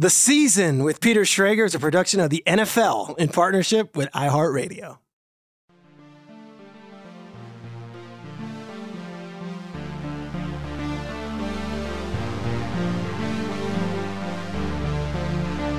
The Season with Peter Schrager is a production of the NFL in partnership with iHeartRadio.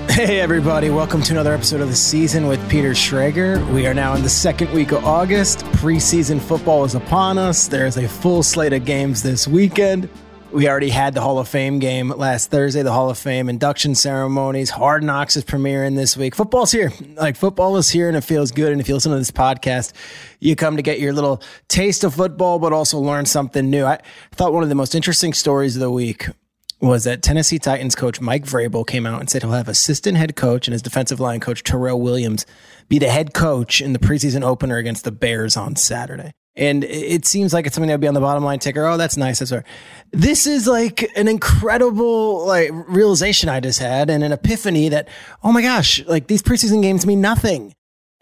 Hey, everybody, welcome to another episode of The Season with Peter Schrager. We are now in the second week of August. Preseason football is upon us. There is a full slate of games this weekend. We already had the Hall of Fame game last Thursday, the Hall of Fame induction ceremonies. Hard Knocks is premiering this week. Football's here. Like football is here and it feels good. And if you listen to this podcast, you come to get your little taste of football, but also learn something new. I thought one of the most interesting stories of the week was that Tennessee Titans coach Mike Vrabel came out and said he'll have assistant head coach and his defensive line coach Terrell Williams be the head coach in the preseason opener against the Bears on Saturday. And it seems like it's something that would be on the bottom line ticker. Oh, that's nice. That's right. This is like an incredible like realization I just had and an epiphany that, oh my gosh, like these preseason games mean nothing.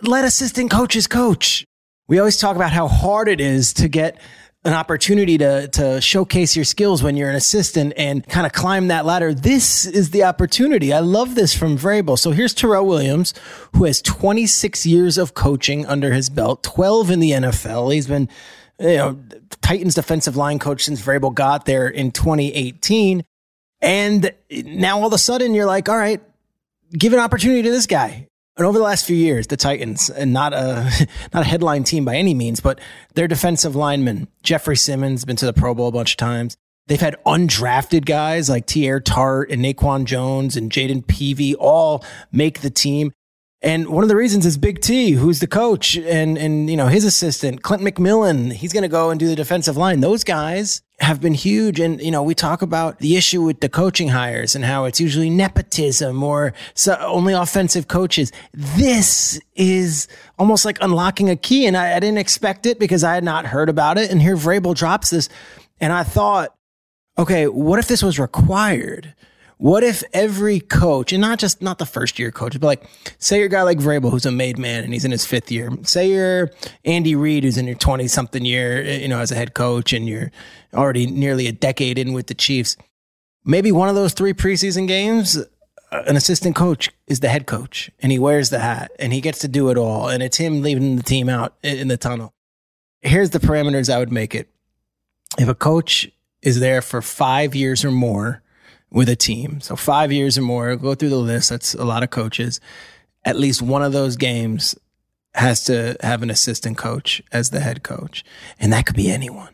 Let assistant coaches coach. We always talk about how hard it is to get an opportunity to to showcase your skills when you're an assistant and kind of climb that ladder. This is the opportunity. I love this from Vrabel. So here's Terrell Williams, who has 26 years of coaching under his belt, 12 in the NFL. He's been you know Titans defensive line coach since Vrabel got there in 2018. And now all of a sudden you're like, all right, give an opportunity to this guy. And over the last few years, the Titans, and not a not a headline team by any means, but their defensive lineman, Jeffrey Simmons, been to the Pro Bowl a bunch of times. They've had undrafted guys like Teair Tart and Naquan Jones and Jayden Peevy all make the team. And one of the reasons is Big T, who's the coach, and and you know his assistant Clint McMillan. He's going to go and do the defensive line. Those guys have been huge. And you know we talk about the issue with the coaching hires and how it's usually nepotism or so only offensive coaches. This is almost like unlocking a key, and I, I didn't expect it because I had not heard about it. And here Vrabel drops this, and I thought, okay, what if this was required? What if every coach, and not just not the first year coach, but like say you're a guy like Vrabel who's a made man and he's in his fifth year. Say you're Andy Reid who's in your twenty something year, you know, as a head coach, and you're already nearly a decade in with the Chiefs. Maybe one of those three preseason games, uh, an assistant coach is the head coach, and he wears the hat, and he gets to do it all, and it's him leaving the team out in the tunnel. Here's the parameters I would make it: if a coach is there for five years or more with a team. So five years or more, go through the list. That's a lot of coaches. At least one of those games has to have an assistant coach as the head coach. And that could be anyone.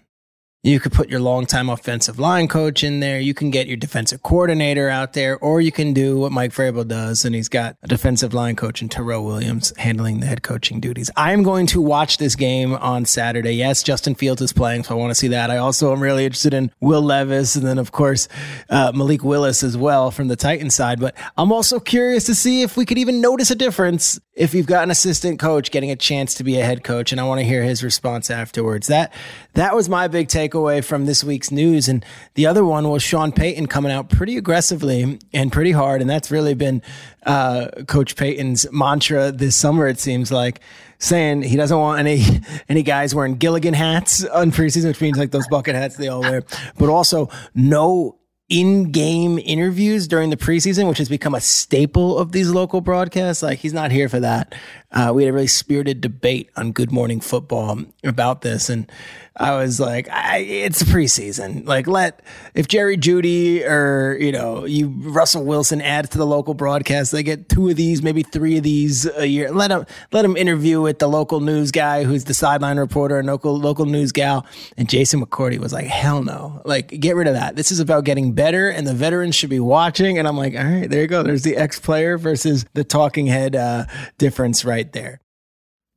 You could put your longtime offensive line coach in there. You can get your defensive coordinator out there, or you can do what Mike Vrabel does, and he's got a defensive line coach in Terrell Williams handling the head coaching duties. I am going to watch this game on Saturday. Yes, Justin Fields is playing, so I want to see that. I also am really interested in Will Levis, and then of course uh, Malik Willis as well from the Titans side. But I'm also curious to see if we could even notice a difference if you've got an assistant coach getting a chance to be a head coach, and I want to hear his response afterwards. That that was my big takeaway from this week's news. And the other one was Sean Payton coming out pretty aggressively and pretty hard, and that's really been uh, Coach Payton's mantra this summer. It seems like saying he doesn't want any any guys wearing Gilligan hats on preseason, which means like those bucket hats they all wear, but also no in-game interviews during the preseason, which has become a staple of these local broadcasts. Like he's not here for that. Uh, we had a really spirited debate on Good Morning Football about this, and I was like, I, it's preseason. Like, let if Jerry Jeudy or you know you Russell Wilson adds to the local broadcast, they get two of these, maybe three of these a year. Let them let them interview with the local news guy who's the sideline reporter and local local news gal. And Jason McCourty was like, hell no, like get rid of that. This is about getting better, and the veterans should be watching. And I'm like, all right, there you go. There's the ex player versus the talking head uh, difference right there.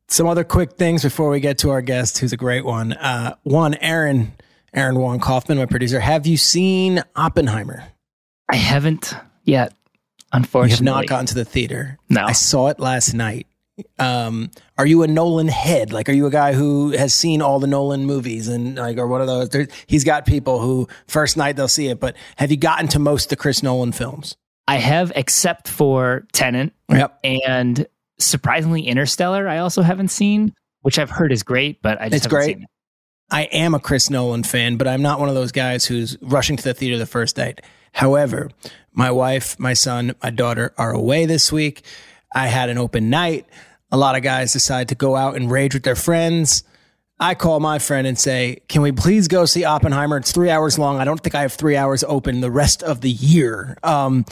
Some other quick things before we get to our guest, who's a great one. Uh, one, Aaron, Aaron Wong Kaufman, my producer. Have you seen Oppenheimer? I haven't yet. Unfortunately, you have not gotten to the theater. No, I saw it last night. Um, are you a Nolan head? Like, are you a guy who has seen all the Nolan movies and like, or one of those? There, he's got people who first night they'll see it, but have you gotten to most of the Chris Nolan films? I have, except for Tenet. Yep. And surprisingly, Interstellar, I also haven't seen, which I've heard is great, but I just it's great. It. I am a Chris Nolan fan, but I'm not one of those guys who's rushing to the theater the first night. However, my wife, my son, my daughter are away this week. I had an open night. A lot of guys decide to go out and rage with their friends. I call my friend and say, Can we please go see Oppenheimer? It's three hours long. I don't think I have three hours open the rest of the year. Um,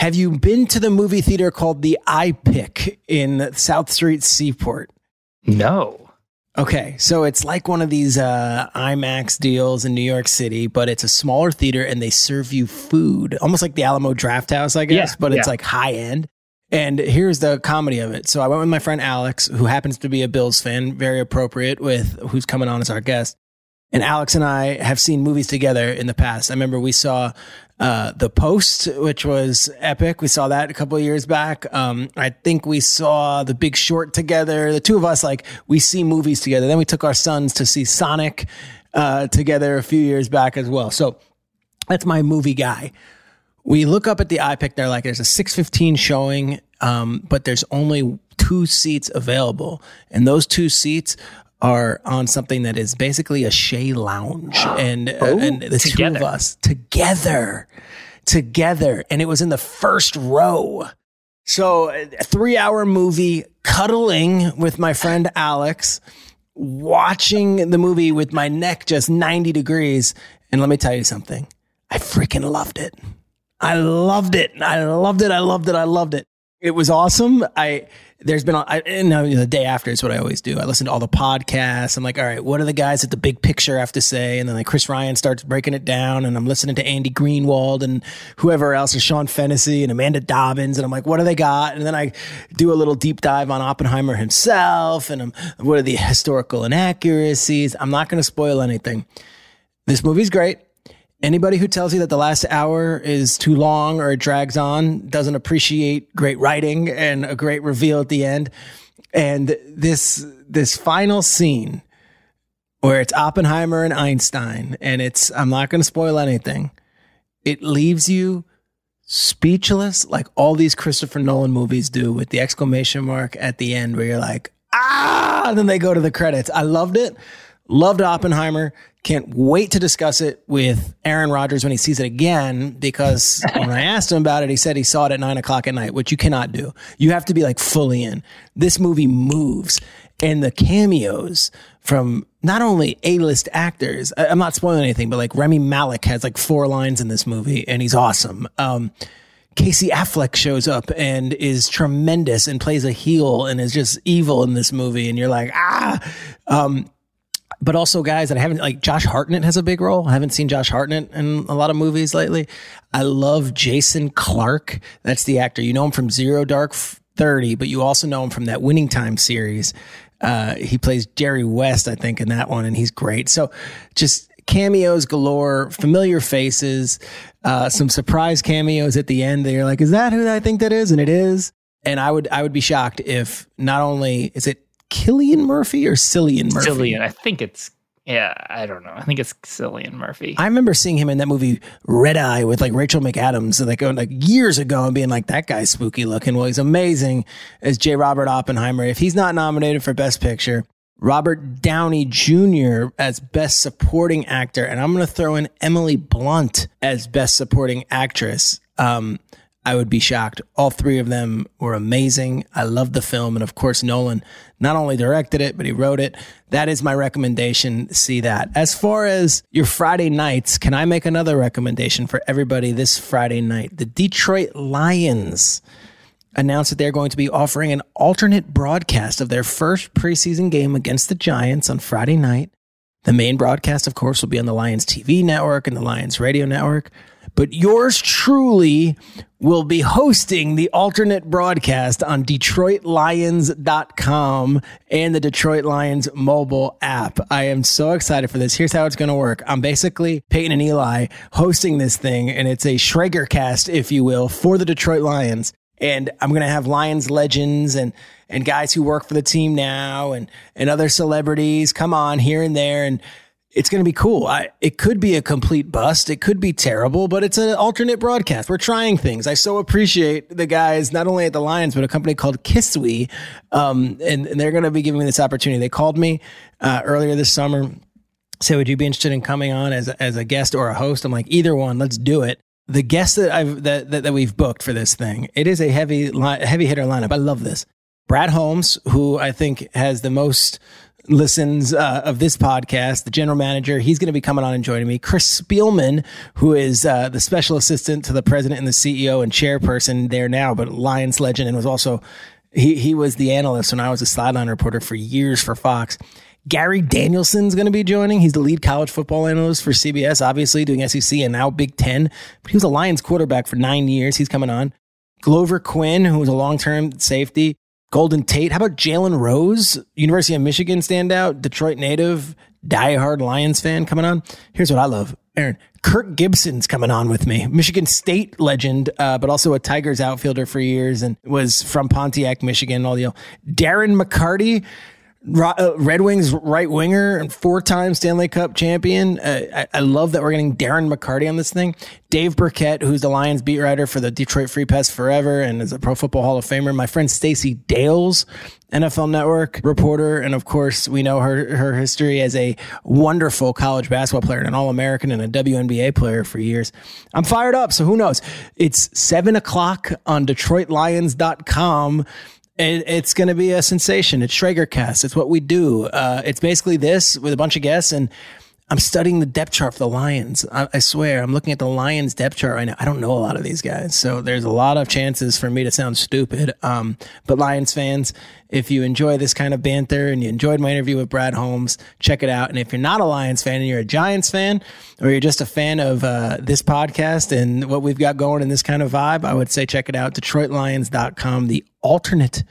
have you been to the movie theater called the iPic in South Street Seaport? No. Okay, so it's like one of these uh, IMAX deals in New York City, but it's a smaller theater and they serve you food, almost like the Alamo Drafthouse, I guess, yeah, but it's like high end. And here's the comedy of it. So I went with my friend Alex, who happens to be a Bills fan, very appropriate with who's coming on as our guest. And Alex and I have seen movies together in the past. I remember we saw uh, The Post, which was epic. We saw that a couple of years back. Um, I think we saw The Big Short together. The two of us, like, we see movies together. Then we took our sons to see Sonic uh, together a few years back as well. So that's my movie guy. We look up at the iPic. They're like, there's a 615 showing, um, but there's only two seats available. And those two seats are on something that is basically a Shea lounge, and uh, Oh, and the two of us together, together, and it was in the first row. So a three hour movie, cuddling with my friend Alex, watching the movie with my neck just ninety degrees, and let me tell you something, I freaking loved it. I loved it. I loved it. I loved it. I loved it. It was awesome. I there's been I and you know, the day after is what I always do. I listen to all the podcasts. I'm like, all right, what do the guys at the big picture have to say? And then like Chris Ryan starts breaking it down, and I'm listening to Andy Greenwald and whoever else is Sean Fennessy and Amanda Dobbins, and I'm like, what do they got? And then I do a little deep dive on Oppenheimer himself, and I'm what are the historical inaccuracies? I'm not going to spoil anything. This movie's great. Anybody who tells you that the last hour is too long or it drags on doesn't appreciate great writing and a great reveal at the end. And this this final scene where it's Oppenheimer and Einstein and it's I'm not going to spoil anything. It leaves you speechless like all these Christopher Nolan movies do with the exclamation mark at the end where you're like, "Ah!" and then they go to the credits. I loved it. Loved Oppenheimer. Can't wait to discuss it with Aaron Rodgers when he sees it again. Because when I asked him about it, he said he saw it at nine o'clock at night, which you cannot do. You have to be like fully in. This movie moves, and the cameos from not only A-list actors. I- I'm not spoiling anything, but like Rami Malek has like four lines in this movie, and he's awesome. Um, Casey Affleck shows up and is tremendous and plays a heel and is just evil in this movie, and you're like, ah. Um, but also guys that I haven't like Josh Hartnett has a big role. I haven't seen Josh Hartnett in a lot of movies lately. I love Jason Clarke. That's the actor. You know him from Zero Dark 30, but you also know him from that Winning Time series. Uh, he plays Jerry West, I think, in that one, and he's great. So just cameos galore, familiar faces, uh, some surprise cameos at the end. They're like, is that who I think that is? And it is. And I would I would be shocked if not only is it Killian Murphy or Cillian Murphy? Cillian, I think it's yeah, I don't know. I think it's Cillian Murphy. I remember seeing him in that movie Red Eye with like Rachel McAdams, and like going like years ago, and being like, "That guy's spooky looking." Well, he's amazing as J. Robert Oppenheimer. If he's not nominated for Best Picture, Robert Downey Jr. as Best Supporting Actor, and I'm going to throw in Emily Blunt as Best Supporting Actress. Um, I would be shocked. All three of them were amazing. I loved the film. And of course, Nolan not only directed it, but he wrote it. That is my recommendation. See that. As far as your Friday nights, can I make another recommendation for everybody this Friday night? The Detroit Lions announced that they're going to be offering an alternate broadcast of their first preseason game against the Giants on Friday night. The main broadcast, of course, will be on the Lions TV network and the Lions radio network. But yours truly will be hosting the alternate broadcast on DetroitLions.com and the Detroit Lions mobile app. I am so excited for this. Here's how it's going to work. I'm basically Peyton and Eli hosting this thing, and it's a Schrager cast, if you will, for the Detroit Lions. And I'm going to have Lions legends and and guys who work for the team now and and other celebrities come on here and there and it's going to be cool. I, it could be a complete bust. It could be terrible, but it's an alternate broadcast. We're trying things. I so appreciate the guys, not only at the Lions, but a company called Kisui. Um, and, and, they're going to be giving me this opportunity. They called me uh, earlier this summer. Said, would you be interested in coming on as, as a guest or a host? I'm like, either one, let's do it. The guests that I've, that, that, that we've booked for this thing, it is a heavy, heavy hitter lineup. I love this. Brad Holmes, who I think has the most listens uh, of this podcast, the general manager, he's going to be coming on and joining me. Chris Spielman, who is uh, the special assistant to the president and the CEO and chairperson there now, but Lions legend, and was also he he was the analyst when I was a sideline reporter for years for Fox. Gary Danielson's going to be joining. He's the lead college football analyst for CBS, obviously doing SEC and now Big Ten. But he was a Lions quarterback for nine years. He's coming on. Glover Quin, who was a long term safety, Golden Tate. How about Jalen Rose, University of Michigan standout, Detroit native, diehard Lions fan coming on? Here's what I love. Aaron, Kirk Gibson's coming on with me. Michigan State legend, uh, but also a Tigers outfielder for years and was from Pontiac, Michigan. All the Darren McCarty, Red Wings right winger and four time Stanley Cup champion. Uh, I, I, love that we're getting Darren McCarty on this thing. Dave Birkett, who's the Lions beat writer for the Detroit Free Press forever and is a Pro Football Hall of Famer. My friend Stacey Dales, NFL Network reporter, and of course we know her her history as a wonderful college basketball player and an All American and a WNBA player for years. I'm fired up, so who knows? It's seven o'clock on DetroitLions.com it's going to be a sensation. It's Schragercast. It's what we do. Uh, it's basically this with a bunch of guests, and I'm studying the depth chart for the Lions. I, I, swear, I'm looking at the Lions depth chart right now. I don't know a lot of these guys, so there's a lot of chances for me to sound stupid. Um, but Lions fans, if you enjoy this kind of banter and you enjoyed my interview with Brad Holmes, check it out. And if you're not a Lions fan and you're a Giants fan, or you're just a fan of uh, this podcast and what we've got going in this kind of vibe, I would say check it out. DetroitLions.com, the alternate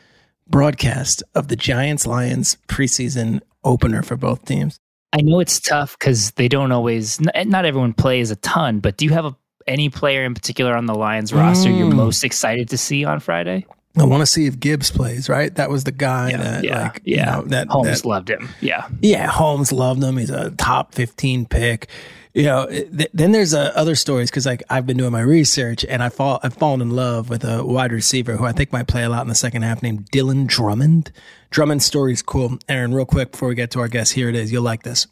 broadcast of the Giants Lions preseason opener for both teams. I know it's tough because they don't always, not everyone plays a ton, but do you have a, any player in particular on the Lions roster mm. you're most excited to see on Friday? I want to see if Gibbs plays, right? That was the guy yeah, that, yeah, like, yeah. You know, that Holmes that, loved him. Yeah. Yeah. Holmes loved him. He's a top 15 pick you know, th- then there's uh, other stories because like I've been doing my research and I fall I've fallen in love with a wide receiver who I think might play a lot in the second half named Dylan Drummond. Drummond's story is cool. Aaron, real quick before we get to our guest, here it is. You'll like this.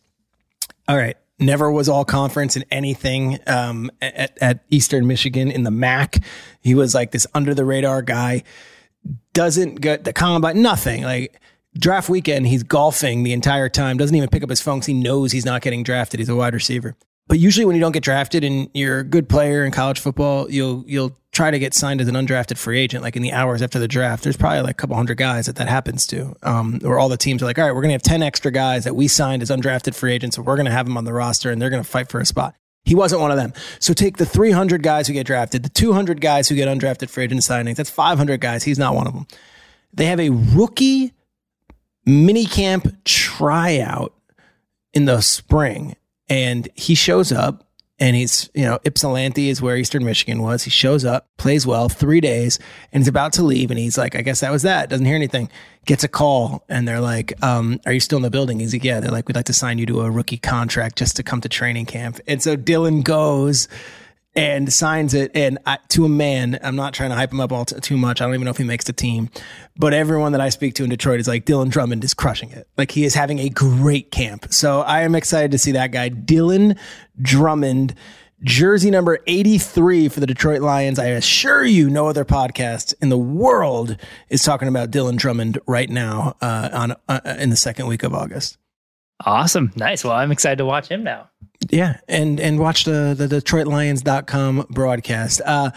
All right. Never was all conference in anything um, at, at Eastern Michigan in the MAC. He was like this under the radar guy. Doesn't get the combine, nothing. Like draft weekend, he's golfing the entire time, doesn't even pick up his phone because he knows he's not getting drafted. He's a wide receiver. But usually when you don't get drafted and you're a good player in college football, you'll you'll try to get signed as an undrafted free agent, like in the hours after the draft, there's probably like a couple hundred guys that that happens to, um, where all the teams are like, all right, we're going to have 10 extra guys that we signed as undrafted free agents, so we're going to have them on the roster and they're going to fight for a spot. He wasn't one of them. So take the 300 guys who get drafted, the 200 guys who get undrafted free agent signings. That's 500 guys. He's not one of them. They have a rookie minicamp tryout in the spring, and he shows up and he's, you know, Ypsilanti is where Eastern Michigan was. He shows up, plays well, three days, and he's about to leave. And he's like, I guess that was that. Doesn't hear anything. Gets a call, and they're like, um, Are you still in the building? He's like, Yeah. They're like, We'd like to sign you to a rookie contract just to come to training camp. And so Dylan goes and signs it. And I, to a man, I'm not trying to hype him up all t- too much. I don't even know if he makes the team, but everyone that I speak to in Detroit is like Dylan Drummond is crushing it. Like he is having a great camp. So I am excited to see that guy, Dylan Drummond. Jersey number 83 for the Detroit Lions. I assure you, no other podcast in the world is talking about Dylan Drummond right now uh, on uh, in the second week of August. Awesome. Nice. Well, I'm excited to watch him now. Yeah, and and watch the the DetroitLions.com broadcast. Uh,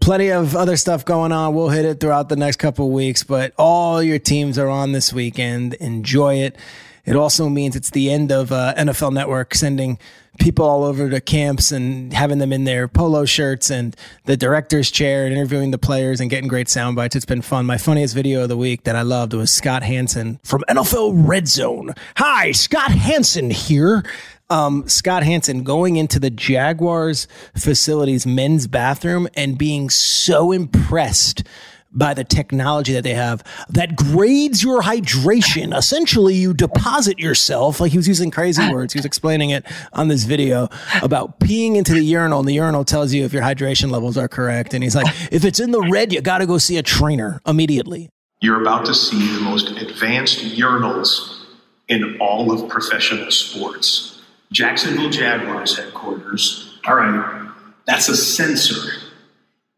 plenty of other stuff going on. We'll hit it throughout the next couple weeks, but all your teams are on this weekend. Enjoy it. It also means it's the end of uh, NFL Network sending people all over to camps and having them in their polo shirts and the director's chair and interviewing the players and getting great sound bites. It's been fun. My funniest video of the week that I loved was Scott Hanson from NFL Red Zone. Hi, Scott Hanson here. Um, Scott Hanson going into the Jaguars facilities men's bathroom and being so impressed by the technology that they have that grades your hydration. Essentially, you deposit yourself, like he was using crazy words. He was explaining it on this video about peeing into the urinal, and the urinal tells you if your hydration levels are correct. And he's like, if it's in the red, you got to go see a trainer immediately. You're about to see the most advanced urinals in all of professional sports. Jacksonville Jaguars headquarters. All right, that's a sensor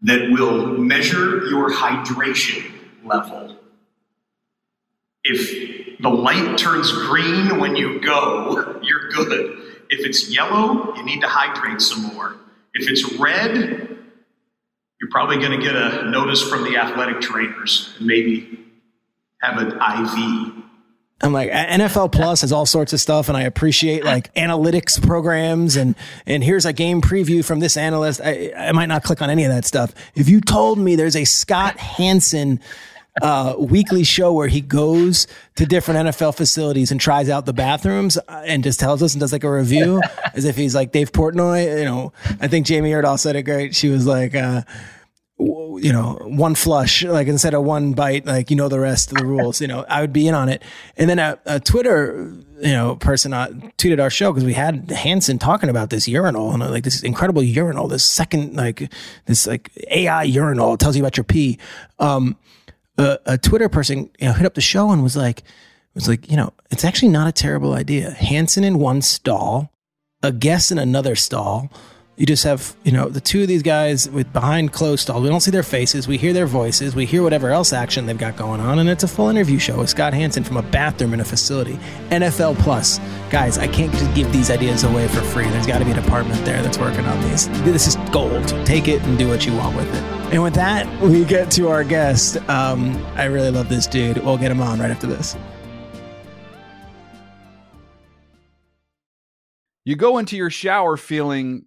that will measure your hydration level. If the light turns green when you go, you're good. If it's yellow, you need to hydrate some more. If it's red, you're probably going to get a notice from the athletic trainers and maybe have an IV. I'm like NFL Plus has all sorts of stuff, and I appreciate like analytics programs and and here's a game preview from this analyst. I, I might not click on any of that stuff. If you told me there's a Scott Hanson uh, weekly show where he goes to different NFL facilities and tries out the bathrooms uh, and just tells us and does like a review as if he's like Dave Portnoy. You know, I think Jamie Erdahl said it great. She was like. Uh, you know, one flush, like instead of one bite, like, you know, the rest of the rules, you know, I would be in on it. And then a, a Twitter, you know, person uh, tweeted our show because we had Hanson talking about this urinal and uh, like this incredible urinal, this second, like this like AI urinal tells you about your pee. Um, a, a Twitter person, you know, hit up the show and was like, was like, you know, it's actually not a terrible idea. Hanson in one stall, a guest in another stall you just have, you know, the two of these guys with behind closed stall. We don't see their faces. We hear their voices. We hear whatever else action they've got going on. And it's a full interview show with Scott Hanson from a bathroom in a facility. NFL Plus. Guys, I can't just give these ideas away for free. There's got to be a department there that's working on these. This is gold. Take it and do what you want with it. And with that, we get to our guest. Um, I really love this dude. We'll get him on right after this. You go into your shower feeling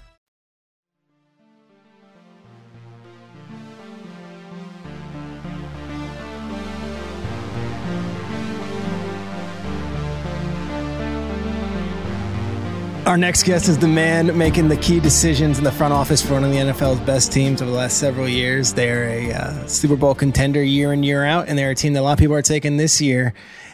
Our next guest is the man making the key decisions in the front office for one of the NFL's best teams over the last several years. They're a uh, Super Bowl contender year in, year out, and they're a team that a lot of people are taking this year.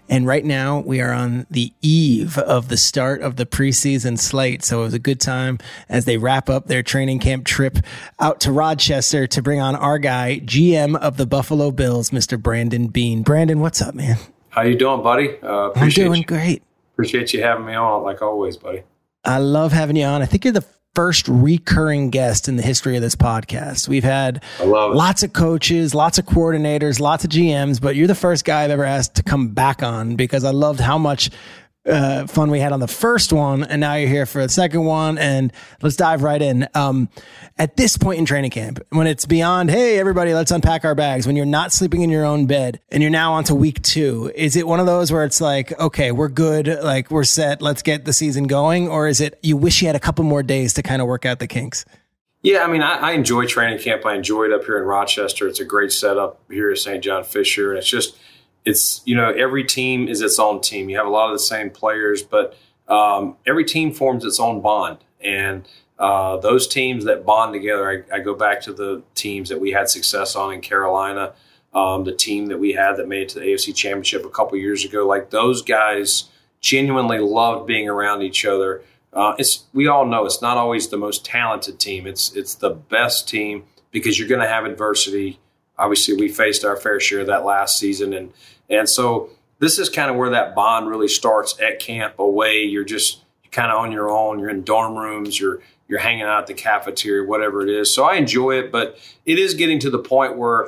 And right now, we are on the eve of the start of the preseason slate. So it was a good time as they wrap up their training camp trip out to Rochester to bring on our guy, GM of the Buffalo Bills, Mr. Brandon Beane. Brandon, what's up, man? How you doing, buddy? Uh, I'm doing you. great. Appreciate you having me on, like always, buddy. I love having you on. I think you're the first recurring guest in the history of this podcast. We've had I love it. lots of coaches, lots of coordinators, lots of GMs, but you're the first guy I've ever asked to come back on because I loved how much uh, fun we had on the first one, and now you're here for the second one. And let's dive right in. Um, at this point in training camp, when it's beyond, hey, everybody, let's unpack our bags, when you're not sleeping in your own bed and you're now on to week two, is it one of those where it's like, okay, we're good, like we're set, let's get the season going? Or is it you wish you had a couple more days to kind of work out the kinks? Yeah, I mean, I, I enjoy training camp. I enjoy it up here in Rochester. It's a great setup here at St. John Fisher, and it's just, it's you know, every team is its own team. You have a lot of the same players, but um, every team forms its own bond, and uh, those teams that bond together. I, I go back to the teams that we had success on in Carolina. Um, the team that we had that made it to the AFC Championship a couple years ago, like those guys genuinely loved being around each other. Uh, it's we all know it's not always the most talented team. It's it's the best team because you're going to have adversity. Obviously, we faced our fair share of that last season, and and so this is kind of where that bond really starts at camp. Away, you're just kind of on your own. You're in dorm rooms. You're you're hanging out at the cafeteria, whatever it is. So I enjoy it, but it is getting to the point where.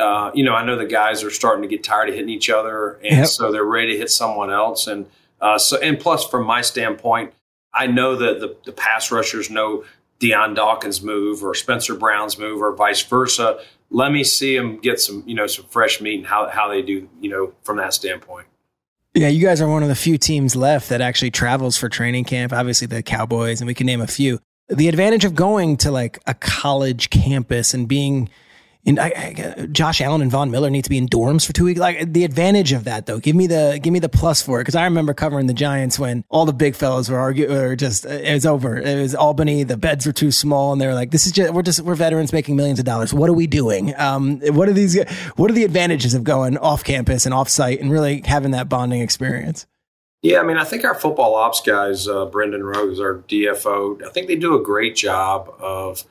Uh, you know, I know the guys are starting to get tired of hitting each other, and Yep. so they're ready to hit someone else. And uh, so, and plus, from my standpoint, I know that the, the pass rushers know Dion Dawkins' move or Spencer Brown's move or vice versa. Let me see them get some, you know, some fresh meat and how, how they do, you know, from that standpoint. Yeah, you guys are one of the few teams left that actually travels for training camp. Obviously, the Cowboys, and we can name a few. The advantage of going to like a college campus and being And I, I, Josh Allen and Von Miller need to be in dorms for two weeks. Like the advantage of that, though, give me the give me the plus for it because I remember covering the Giants when all the big fellows were arguing, or just it was over. It was Albany. The beds were too small, and they were like, "This is just we're just we're veterans making millions of dollars. What are we doing? Um, what are these? What are the advantages of going off campus and off site and really having that bonding experience?" Yeah, I mean, I think our football ops guys, uh, Brendan Rose, our DFO, I think they do a great job of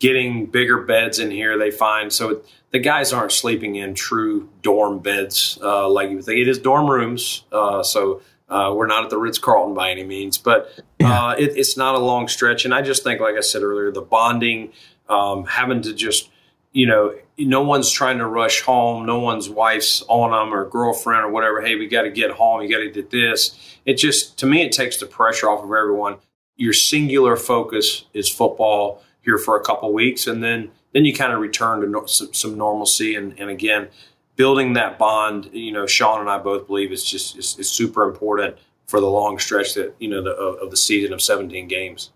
getting bigger beds in here. They find so the guys aren't sleeping in true dorm beds uh, like you think. It is dorm rooms, uh, so uh, we're not at the Ritz Carlton by any means, but uh, it, it's not a long stretch. And I just think, like I said earlier, the bonding, um, having to just you know, no one's trying to rush home. No one's wife's on them or girlfriend or whatever. Hey, we got to get home. You got to do this. It just, to me, it takes the pressure off of everyone. Your singular focus is football here for a couple weeks, and then then you kind of return to no, some, some, normalcy. And, and again, building that bond. You know, Sean and I both believe it's just it's, super important for the long stretch that you know the, of the season of 17 games.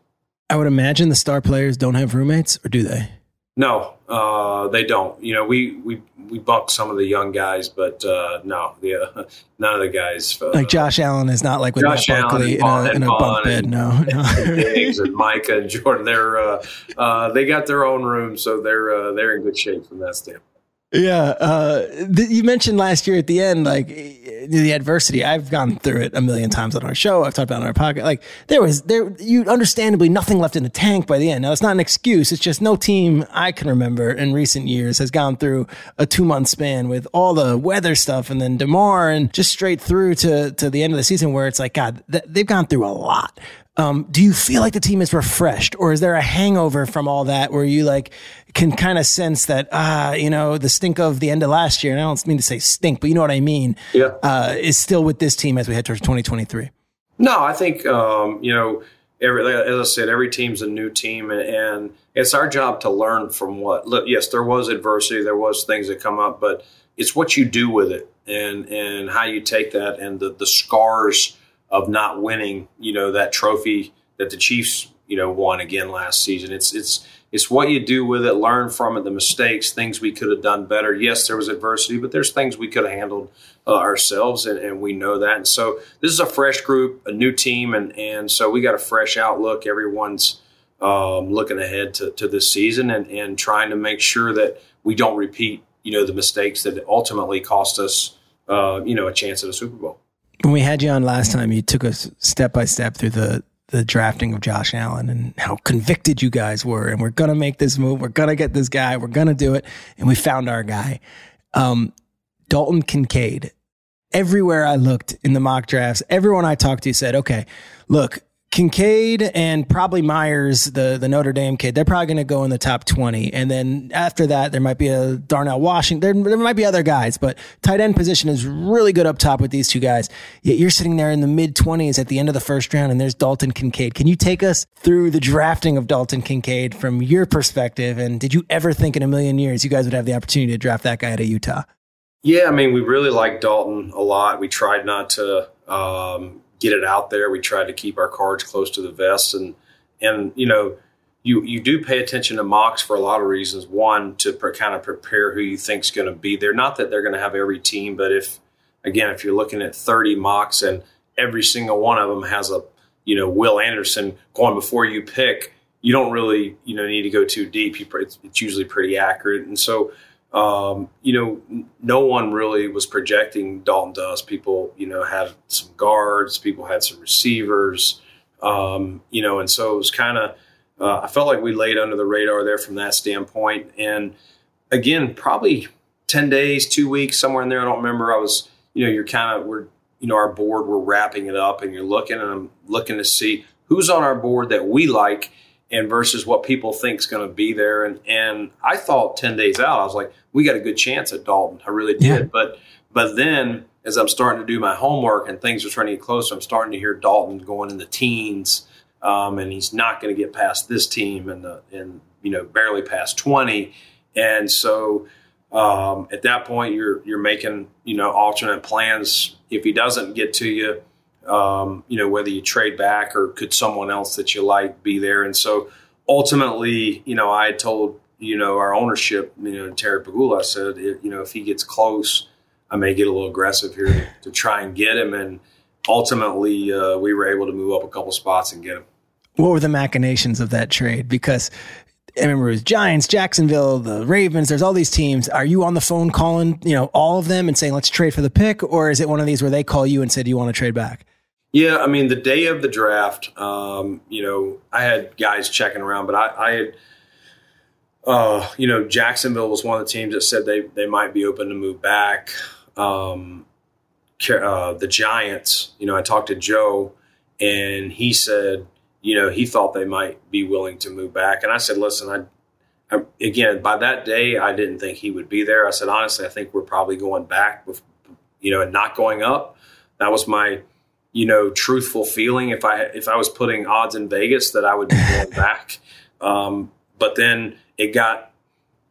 I would imagine the star players don't have roommates, or do they? No, uh, they don't. You know, we we we bumped some of the young guys, but uh, no, the uh, none of the guys. Uh, like Josh Allen is not like with Josh Matt Barkley in a, in a bunk bed. No, no. and Diggs and Micah and Jordan, they're uh, uh, they got their own room, so they're they're in good shape from that standpoint. Yeah, uh, th- you mentioned last year at the end, like the adversity. I've gone through it a million times on our show. I've talked about it on our podcast. Like there was there, you understandably nothing left in the tank by the end. Now it's not an excuse. It's just no team I can remember in recent years has gone through a two month span with all the weather stuff and then Damar and just straight through to to the end of the season where it's like God, th- they've gone through a lot. Um, do you feel like the team is refreshed, or is there a hangover from all that where you like can kind of sense that ah, you know, the stink of the end of last year, and I don't mean to say stink, but you know what I mean, yeah, uh, is still with this team as we head towards 2023. No, I think um, you know, every as I said, every team's a new team, and, and it's our job to learn from what. Look, yes, there was adversity, there was things that come up, but it's what you do with it, and and how you take that, and the the scars of not winning, you know, that trophy that the Chiefs, you know, won again last season. It's it's it's what you do with it, learn from it, the mistakes, things we could have done better. Yes, there was adversity, but there's things we could have handled uh, ourselves, and, and, we know that. And so this is a fresh group, a new team, and and so we got a fresh outlook. Everyone's um, looking ahead to, to this season and, and trying to make sure that we don't repeat, you know, the mistakes that ultimately cost us, uh, you know, a chance at a Super Bowl when we had you on last time, you took us step by step through the the drafting of Josh Allen and how convicted you guys were, and we're gonna make this move. We're gonna get this guy. We're gonna do it, and we found our guy, um, Dalton Kincaid. Everywhere I looked in the mock drafts, everyone I talked to said, "Okay, look, Kincaid and probably Myers, the, the Notre Dame kid, they're probably going to go in the top 20. And then after that, there might be a Darnell Washington. There, there might be other guys, but tight end position is really good up top with these two guys. Yet you're sitting there in the mid 20s at the end of the first round, and there's Dalton Kincaid. Can you take us through the drafting of Dalton Kincaid from your perspective? And did you ever think in a million years you guys would have the opportunity to draft that guy out of Utah? Yeah, I mean, we really like Dalton a lot. We tried not to um, get it out there. We tried to keep our cards close to the vest, and and you know, you you do pay attention to mocks for a lot of reasons. One, to pre- kind of prepare who you think's going to be there. Not that they're going to have every team, but if again, if you're looking at 30 mocks and every single one of them has a you know Will Anderson going before you pick, you don't really you know need to go too deep. You, it's, it's usually pretty accurate, and so um, you know, no one really was projecting Dalton Dust. People, you know, had some guards, people had some receivers, um, you know, and so it was kind of, uh, I felt like we laid under the radar there from that standpoint. And again, probably 10 days, two weeks, somewhere in there. I don't remember. I was, you know, you're kind of, we're, you know, our board, we're wrapping it up and you're looking and I'm looking to see who's on our board that we like and versus what people think is going to be there. And and I thought ten days out, I was like, we got a good chance at Dalton. I really did. Yeah. But but then as I'm starting to do my homework and things are starting to get closer, I'm starting to hear Dalton going in the teens, um, and he's not going to get past this team and the and you know barely past twenty. And so um, at that point, you're you're making you know alternate plans. If he doesn't get to you um, you know, whether you trade back or could someone else that you like be there. And so ultimately, you know, I told you know, our ownership, you know, Terry Pegula, I said, you know, if he gets close, I may get a little aggressive here to, to try and get him. And ultimately, uh, we were able to move up a couple spots and get him. What were the machinations of that trade? Because I remember it was Giants, Jacksonville, the Ravens. There's all these teams. Are you on the phone calling, you know, all of them and saying, let's trade for the pick? Or is it one of these where they call you and say, do you want to trade back? Yeah, I mean, the day of the draft, um, you know, I had guys checking around, but I, I had, uh, you know, Jacksonville was one of the teams that said they, they might be open to move back. Um, uh, the Giants, you know, I talked to Joe and he said, you know, he thought they might be willing to move back. And I said, listen, I, I, again, by that day, I didn't think he would be there. I said, honestly, I think we're probably going back with, you know, and not going up. That was my, you know, truthful feeling. If I, if I was putting odds in Vegas that I would be going back. Um, but then it got,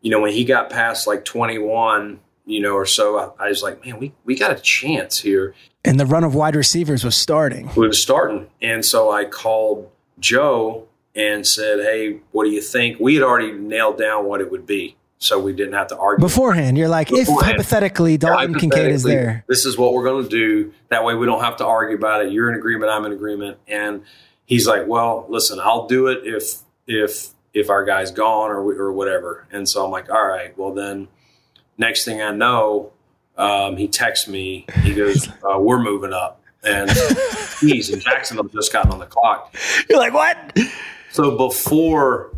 you know, when he got past like 21, you know, or so, I, I, was like, man, we, we got a chance here. And the run of wide receivers was starting. We was starting. And so I called Joe and said, "Hey, what do you think?" We had already nailed down what it would be, so we didn't have to argue beforehand. You're like, beforehand, if hypothetically Dalton yeah, Kincaid is there, this is what we're going to do. That way, we don't have to argue about it. You're in agreement. I'm in agreement. And he's like, "Well, listen, I'll do it if if if our guy's gone or or whatever." And so I'm like, "All right, well then." Next thing I know, um, he texts me. He goes, uh, "We're moving up." and geez, and Jacksonville just gotten on the clock. You're like, what? So before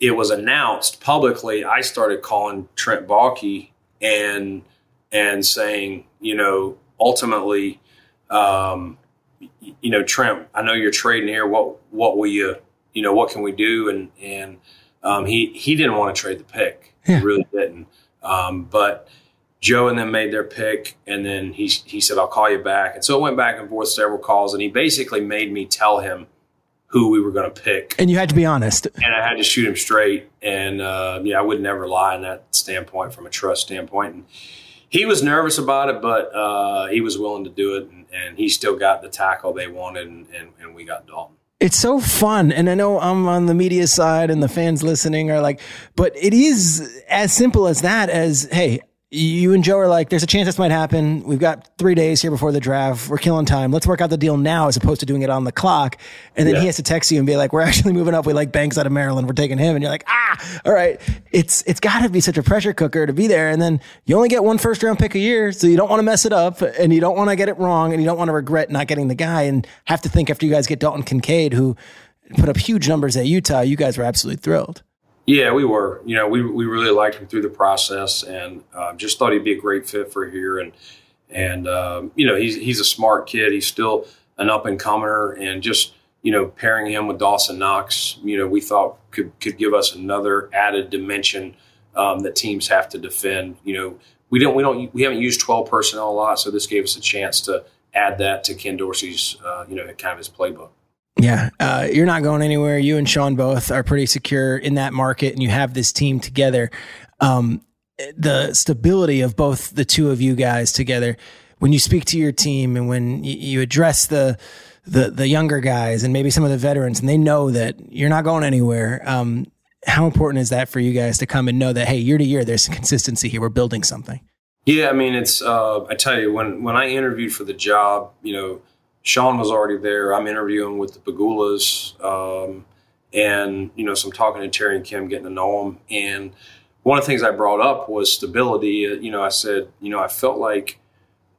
it was announced publicly, I started calling Trent Baalke and and saying, you know, ultimately, um, you know, Trent, I know you're trading here. What what will you, you know, what can we do? And and um, he he didn't want to trade the pick. Yeah. He really didn't. Um, but Joe and them made their pick, and then he he said, "I'll call you back." And so it went back and forth several calls, and he basically made me tell him who we were going to pick. And you had to be honest. And I had to shoot him straight. And uh, yeah, I would never lie in that standpoint from a trust standpoint. And he was nervous about it, but uh, he was willing to do it, and, and, he still got the tackle they wanted, and, and, and we got Dalton it's so fun. And I know I'm on the media side and the fans listening are like, but it is as simple as that as, hey, you and Joe are like, there's a chance this might happen. We've got three days here before the draft. We're killing time. Let's work out the deal now as opposed to doing it on the clock. And then yeah. he has to text you and be like, we're actually moving up. We like Banks out of Maryland. We're taking him. And you're like, ah, all right. It's, it's got to be such a pressure cooker to be there. And then you only get one first round pick a year. So you don't want to mess it up and you don't want to get it wrong and you don't want to regret not getting the guy and have to think after you guys get Dalton Kincaid, who put up huge numbers at Utah, you guys were absolutely thrilled. Yeah, we were. You know, we we really liked him through the process, and uh, just thought he'd be a great fit for here. And and um, you know, he's he's a smart kid. He's still an up and comer, and just you know, pairing him with Dawson Knox, you know, we thought could could give us another added dimension um, that teams have to defend. You know, we don't we don't we haven't used twelve personnel a lot, so this gave us a chance to add that to Ken Dorsey's uh, you know kind of his playbook. Yeah, uh, you're not going anywhere. You and Sean both are pretty secure in that market, and you have this team together. Um, the stability of both the two of you guys together, when you speak to your team and when you address the the the younger guys and maybe some of the veterans, and they know that you're not going anywhere. Um, how important is that for you guys to come and know that hey, year to year, there's consistency here. We're building something. Yeah, I mean, it's. Uh, I tell you, when when I interviewed for the job, you know Sean was already there. I'm interviewing with the Pegulas, um, and you know, so I'm talking to Terry and Kim, getting to know them. And one of the things I brought up was stability. Uh, you know, I said, you know, I felt like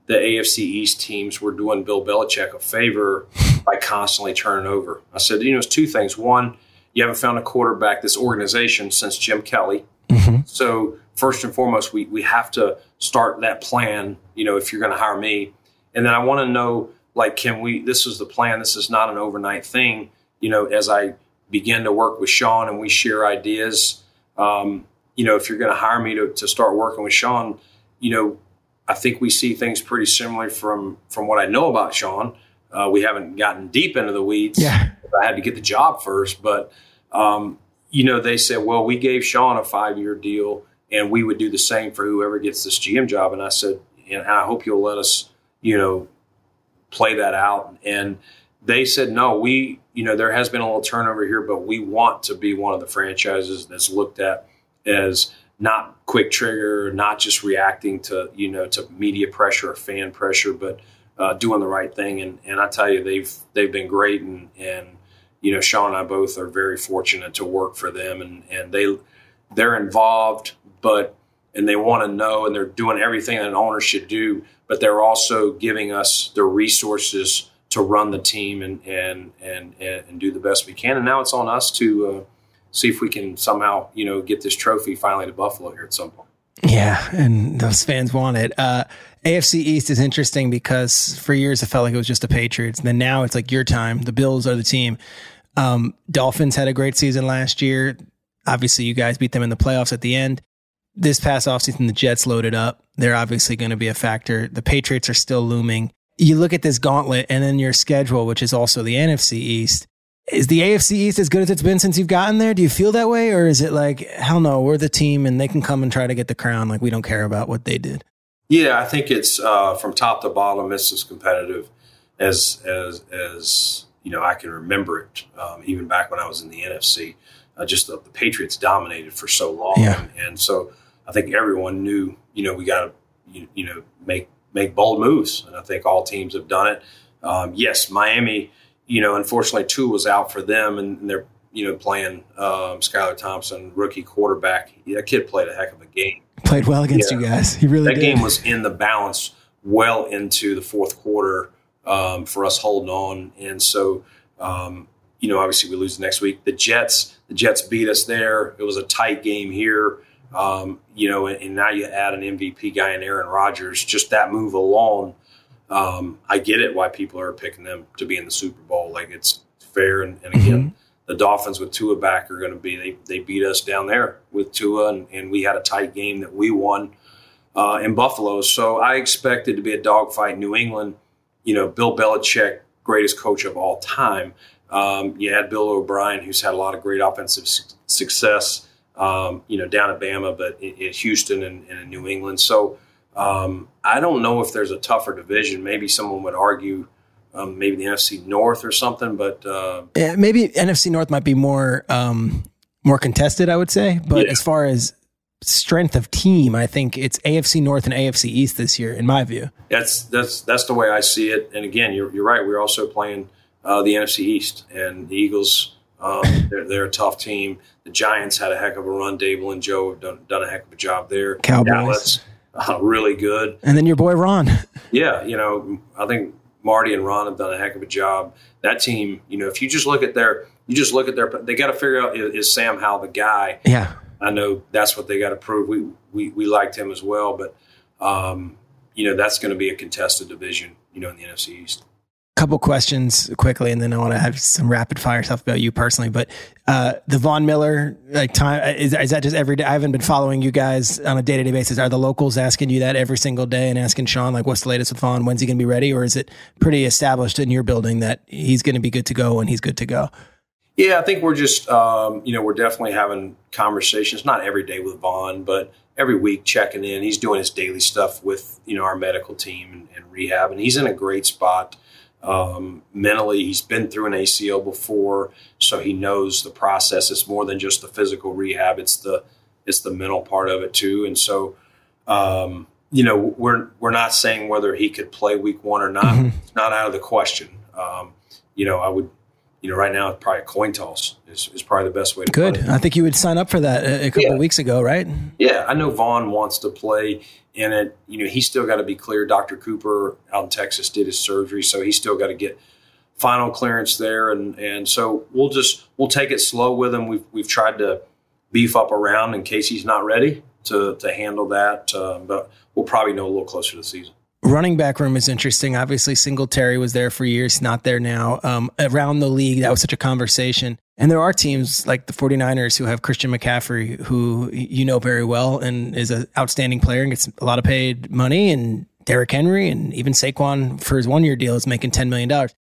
the AFC East teams were doing Bill Belichick a favor by constantly turning over. I said, you know, it's two things. One, you haven't found a quarterback this organization since Jim Kelly. Mm-hmm. So first and foremost, we we have to start that plan. You know, if you're going to hire me, and then I want to know like can we this is the plan this is not an overnight thing. You know as i begin to work with sean and we share ideas um, you know if you're going to hire me to, to start working with sean you know i think we see things pretty similar from from what i know about sean. Uh, we haven't gotten deep into the weeds. Yeah. I had to get the job first but um, you know they said well we gave sean a five year deal and we would do the same for whoever gets this gm job. And i said and i hope you'll let us you know play that out. And they said, no, we, you know, there has been a little turnover here, but we want to be one of the franchises that's looked at as not quick trigger, not just reacting to you know to media pressure or fan pressure, but uh, doing the right thing. And and I tell you, they've they've been great, and and you know Sean and I both are very fortunate to work for them, and and they they're involved, but and they want to know, and they're doing everything that an owner should do, but they're also giving us the resources to run the team and and and and, do the best we can. And now it's on us to uh, see if we can somehow you know get this trophy finally to Buffalo here at some point. Yeah, and those fans want it. Uh, AFC East is interesting because for years it felt like it was just the Patriots, and then now it's like your time. The Bills are the team. Um, Dolphins had a great season last year. Obviously, you guys beat them in the playoffs at the end. This past offseason, the Jets loaded up. They're obviously going to be a factor. The Patriots are still looming you look at this gauntlet and then your schedule, which is also the NFC East. Is the AFC East as good as it's been since you've gotten there? Do you feel that way? Or is it like, hell no, we're the team and they can come and try to get the crown? Like, we don't care about what they did. Yeah, I think it's uh, from top to bottom, it's as competitive as, as, as, you know, I can remember it, um, even back when I was in the NFC. Uh, just the, the, Patriots dominated for so long. Yeah. And, and so I think everyone knew, you know, we got to, you, you know, make make bold moves, and I think all teams have done it. Um, yes, Miami, you know, unfortunately, Tua was out for them, and they're you know playing um, Skylar Thompson, rookie quarterback. That kid played a heck of a game. Played well against yeah. you guys. He really that did. game was in the balance well into the fourth quarter um, for us holding on, and so. Um, you know, obviously we lose next week. The Jets, the Jets beat us there. It was a tight game here. Um, you know, and, and, now you add an MVP guy in Aaron Rodgers. Just that move alone, um, I get it why people are picking them to be in the Super Bowl. Like it's fair. And, and again, mm-hmm. the Dolphins with Tua back are going to be they they beat us down there with Tua, and, and we had a tight game that we won uh, in Buffalo. So I expected to be a dogfight. New England, you know, Bill Belichick, greatest coach of all time. Um, you had Bill O'Brien, who's had a lot of great offensive su- success um, you know, down at Bama, but in, in Houston and, and, in New England. So um, I don't know if there's a tougher division. Maybe someone would argue um, maybe the NFC North or something, but uh, yeah, maybe NFC North might be more um, more contested. I would say, but yeah. as far as strength of team, I think it's AFC North and AFC East this year, in my view. That's that's that's the way I see it. And again, you're, you're right. We're also playing uh, the NFC East, and the Eagles um, they're, they're, a tough team. The Giants had a heck of a run. Daboll and Joe have done, done a heck of a job there. Cowboys. Dallas, uh, really good. And then your boy Ron. Yeah, you know, I think Marty and Ron have done a heck of a job. That team, you know, if you just look at their, you just look at their, they got to figure out is, is Sam Howell the guy? Yeah. I know that's what they got to prove. We, we, we liked him as well, but, um, you know, that's going to be a contested division, you know, in the NFC East couple questions quickly, and then I want to have some rapid fire stuff about you personally. But uh, the Von Miller like time is, is that just every day? I haven't been following you guys on a day to day basis. Are the locals asking you that every single day and asking Sean like, what's the latest with Von? When's he going to be ready? Or is it pretty established in your building that he's going to be good to go and he's good to go? Yeah, I think we're just um, you know we're definitely having conversations. Not every day with Von, but every week checking in. He's doing his daily stuff with you know our medical team and, and rehab, and he's in a great spot um, mentally. He's been through an ACL before, so he knows the process. It's more than just the physical rehab; it's the it's the mental part of it too. And so, um, you know, we're we're not saying whether he could play week one or not. Mm-hmm. It's not out of the question. Um, you know, I would you know, right now it's probably a coin toss is, is probably the best way to Good. I think you would sign up for that a, a couple yeah. of weeks ago, right? Yeah. I know Von wants to play in it. You know, he's still got to be clear. Dr. Cooper out in Texas did his surgery, so he's still got to get final clearance there. And, and so we'll just, we'll take it slow with him. We've, we've tried to beef up around in case he's not ready to, to handle that. Uh, but we'll probably know a little closer to the season running back room is interesting. Obviously, Singletary was there for years, not there now. Um, around the league, that was such a conversation. And there are teams like the 49ers who have Christian McCaffrey, who you know very well and is an outstanding player and gets a lot of paid money. And Derrick Henry and even Saquon for his one year deal is making $10 million.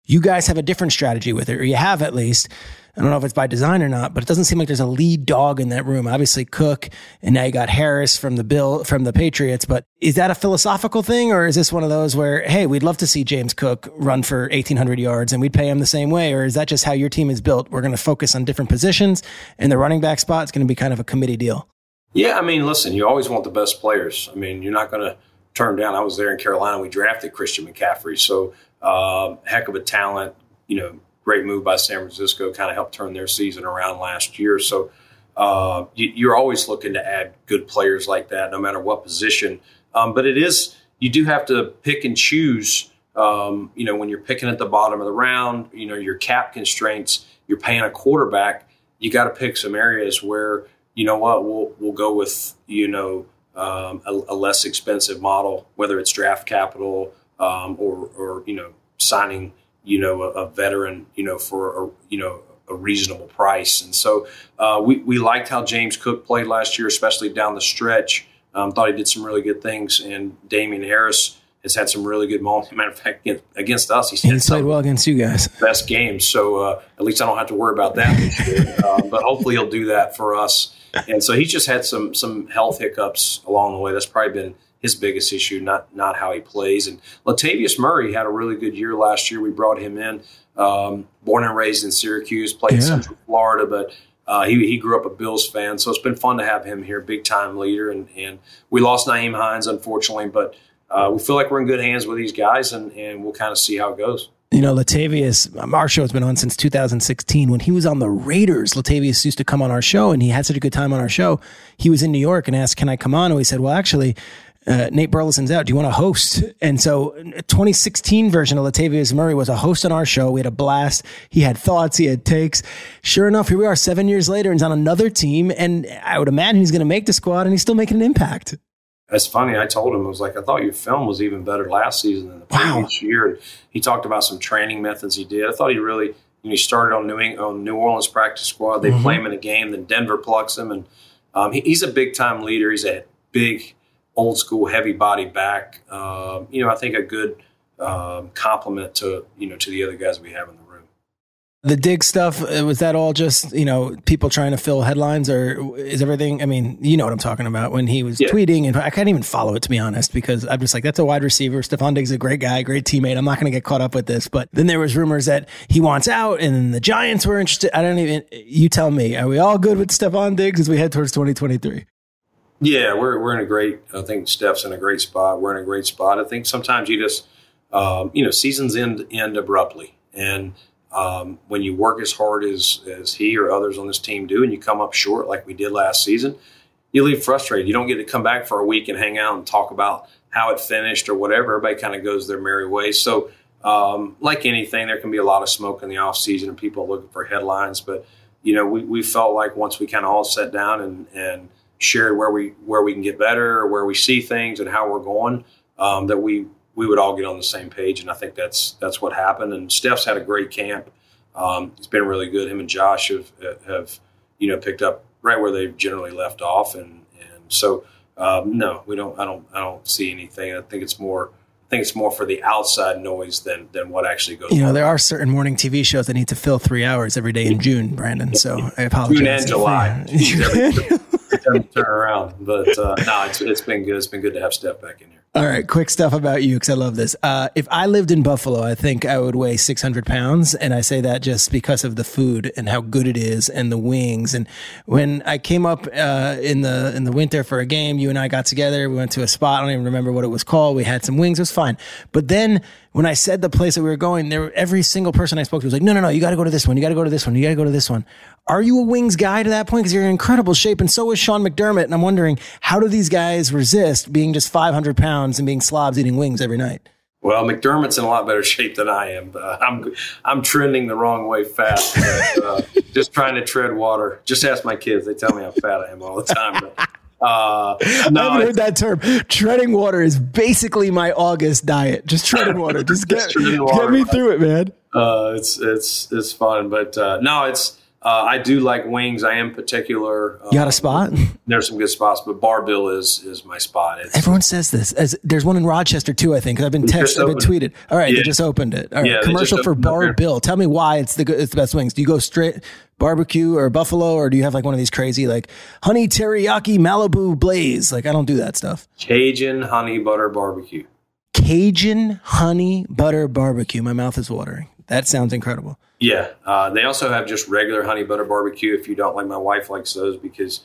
You guys have a different strategy with it, or you have at least. I don't know if it's by design or not, but it doesn't seem like there's a lead dog in that room. Obviously Cook, and now you got Harris from the Bill from the Patriots. But is that a philosophical thing, or is this one of those where, hey, we'd love to see James Cook run for 1,800 yards and we'd pay him the same way, or is that just how your team is built? We're going to focus on different positions, and the running back spot is going to be kind of a committee deal. Yeah, I mean, listen, you always want the best players. I mean, you're not going to turn down. I was there in Carolina. We drafted Christian McCaffrey, so uh, heck of a talent. You know, great move by San Francisco. Kind of helped turn their season around last year. So uh, you, are always looking to add good players like that, no matter what position. Um, but it is you do have to pick and choose. Um, you know, when you're picking at the bottom of the round, you know your cap constraints. You're paying a quarterback. You got to pick some areas where you know what we'll we'll go with you know um, a, a, less expensive model, whether it's draft capital um, or or you know signing you know a, a, veteran you know for a, you know a reasonable price. And so uh, we we liked how James Cook played last year, especially down the stretch. Um, thought he did some really good things, and Damien Harris has had some really good moments. Matter of fact, against us, he's, he's played well against you guys. Best games, so uh, at least I don't have to worry about that uh, but hopefully, he'll do that for us. And so he's just had some some health hiccups along the way. That's probably been his biggest issue, not not how he plays. And Latavius Murray had a really good year last year. We brought him in, um, born and raised in Syracuse, played yeah. in Central Florida, but uh, he, he grew up a Bills fan, so it's been fun to have him here, big time leader. And, and we lost Nyheim Hines, unfortunately, but uh, we feel like we're in good hands with these guys, and, and we'll kind of see how it goes. You know, Latavius, um, our show's been on since 2016. When he was on the Raiders, Latavius used to come on our show, and he had such a good time on our show. He was in New York and asked, "Can I come on?" And we said, "Well, actually." Uh, Nate Burleson's out. Do you want to host? And so, 2016 version of Latavius Murray was a host on our show. We had a blast. He had thoughts. He had takes. Sure enough, here we are, seven years later, and he's on another team. And I would imagine he's going to make the squad, and he's still making an impact. That's funny. I told him I was like, I thought your film was even better last season than the previous wow. year. And he talked about some training methods he did. I thought he really, you know, he started on New England, on New Orleans practice squad. They mm-hmm. play him in a game, then Denver plucks him, and um, he, he's a big time leader. He's a big, old school, heavy body back. Um, you know, I think a good um, complement to you know to the other guys we have in the room. the Diggs stuff uh, was that all just you know people trying to fill headlines or is everything i mean you know what i'm talking about when he was yeah. tweeting and i can't even follow it to be honest because i'm just like that's a wide receiver stefon diggs is a great guy great teammate i'm not going to get caught up with this but then there was rumors that he wants out and the giants were interested i don't even you tell me are we all good with stefon diggs as we head towards 2023 yeah we're, we're in a great i think steph's in a great spot we're in a great spot i think sometimes you just um, you know seasons end end abruptly and um, when you work as hard as, as he or others on this team do and you come up short like we did last season, you leave frustrated. You don't get to come back for a week and hang out and talk about how it finished or whatever. Everybody kind of goes their merry way. So, um, like anything, there can be a lot of smoke in the off season and people looking for headlines. But you know, we, we felt like once we kind of all sat down and, and shared where we where we can get better, or where we see things, and how we're going, um, that we we would all get on the same page, and I think that's that's what happened. And Steph's had a great camp. Um, it's been really good. Him and Josh have have you know picked up right where they've generally left off, and and so um, no, we don't. I don't. I don't see anything. I think it's more. I think it's more for the outside noise than than what actually goes. You know, on. there are certain morning TV shows that need to fill three hours every day in June, Brandon. So I apologize. June and July. turn around, but uh, no, it's it's been good. It's been good to have Steph back in here. All right, quick stuff about you because I love this. Uh, if I lived in Buffalo, I think I would weigh 600 pounds. And I say that just because of the food and how good it is and the wings. And when I came up uh, in the in the winter for a game, you and I got together. We went to a spot. I don't even remember what it was called. We had some wings. It was fine. But then when I said the place that we were going, there every single person I spoke to was like, no, no, no, you got to go to this one. You got to go to this one. You got to go to this one. Are you a wings guy to that point? Because you're in incredible shape, and so is Sean McDermott. And I'm wondering, how do these guys resist being just 500 pounds and being slobs eating wings every night? Well, McDermott's in a lot better shape than I am. Uh, I'm I'm trending the wrong way fast. But, uh, just trying to tread water. Just ask my kids; they tell me how fat I am all the time. But, uh, no, I haven't heard that term. Treading water is basically my August diet. Just treading water. Just get, water, get me through it, man. Uh, it's it's it's fun, but uh, no, it's uh, I do like wings. I am particular. Um, you got a spot? There's some good spots, but Bar-Bill is is my spot. It's, Everyone says this. As there's one in Rochester too. I think I've been texted, I've been tweeted. All right, yeah. they just opened it. All right, yeah, commercial for Bar-Bill. Tell me why it's the it's the best wings. Do you go straight barbecue or buffalo, or do you have like one of these crazy like honey teriyaki Malibu blaze? Like I don't do that stuff. Cajun honey butter barbecue. Cajun honey butter barbecue. My mouth is watering. That sounds incredible. Yeah. Uh, they also have just regular honey butter barbecue if you don't like my wife likes those because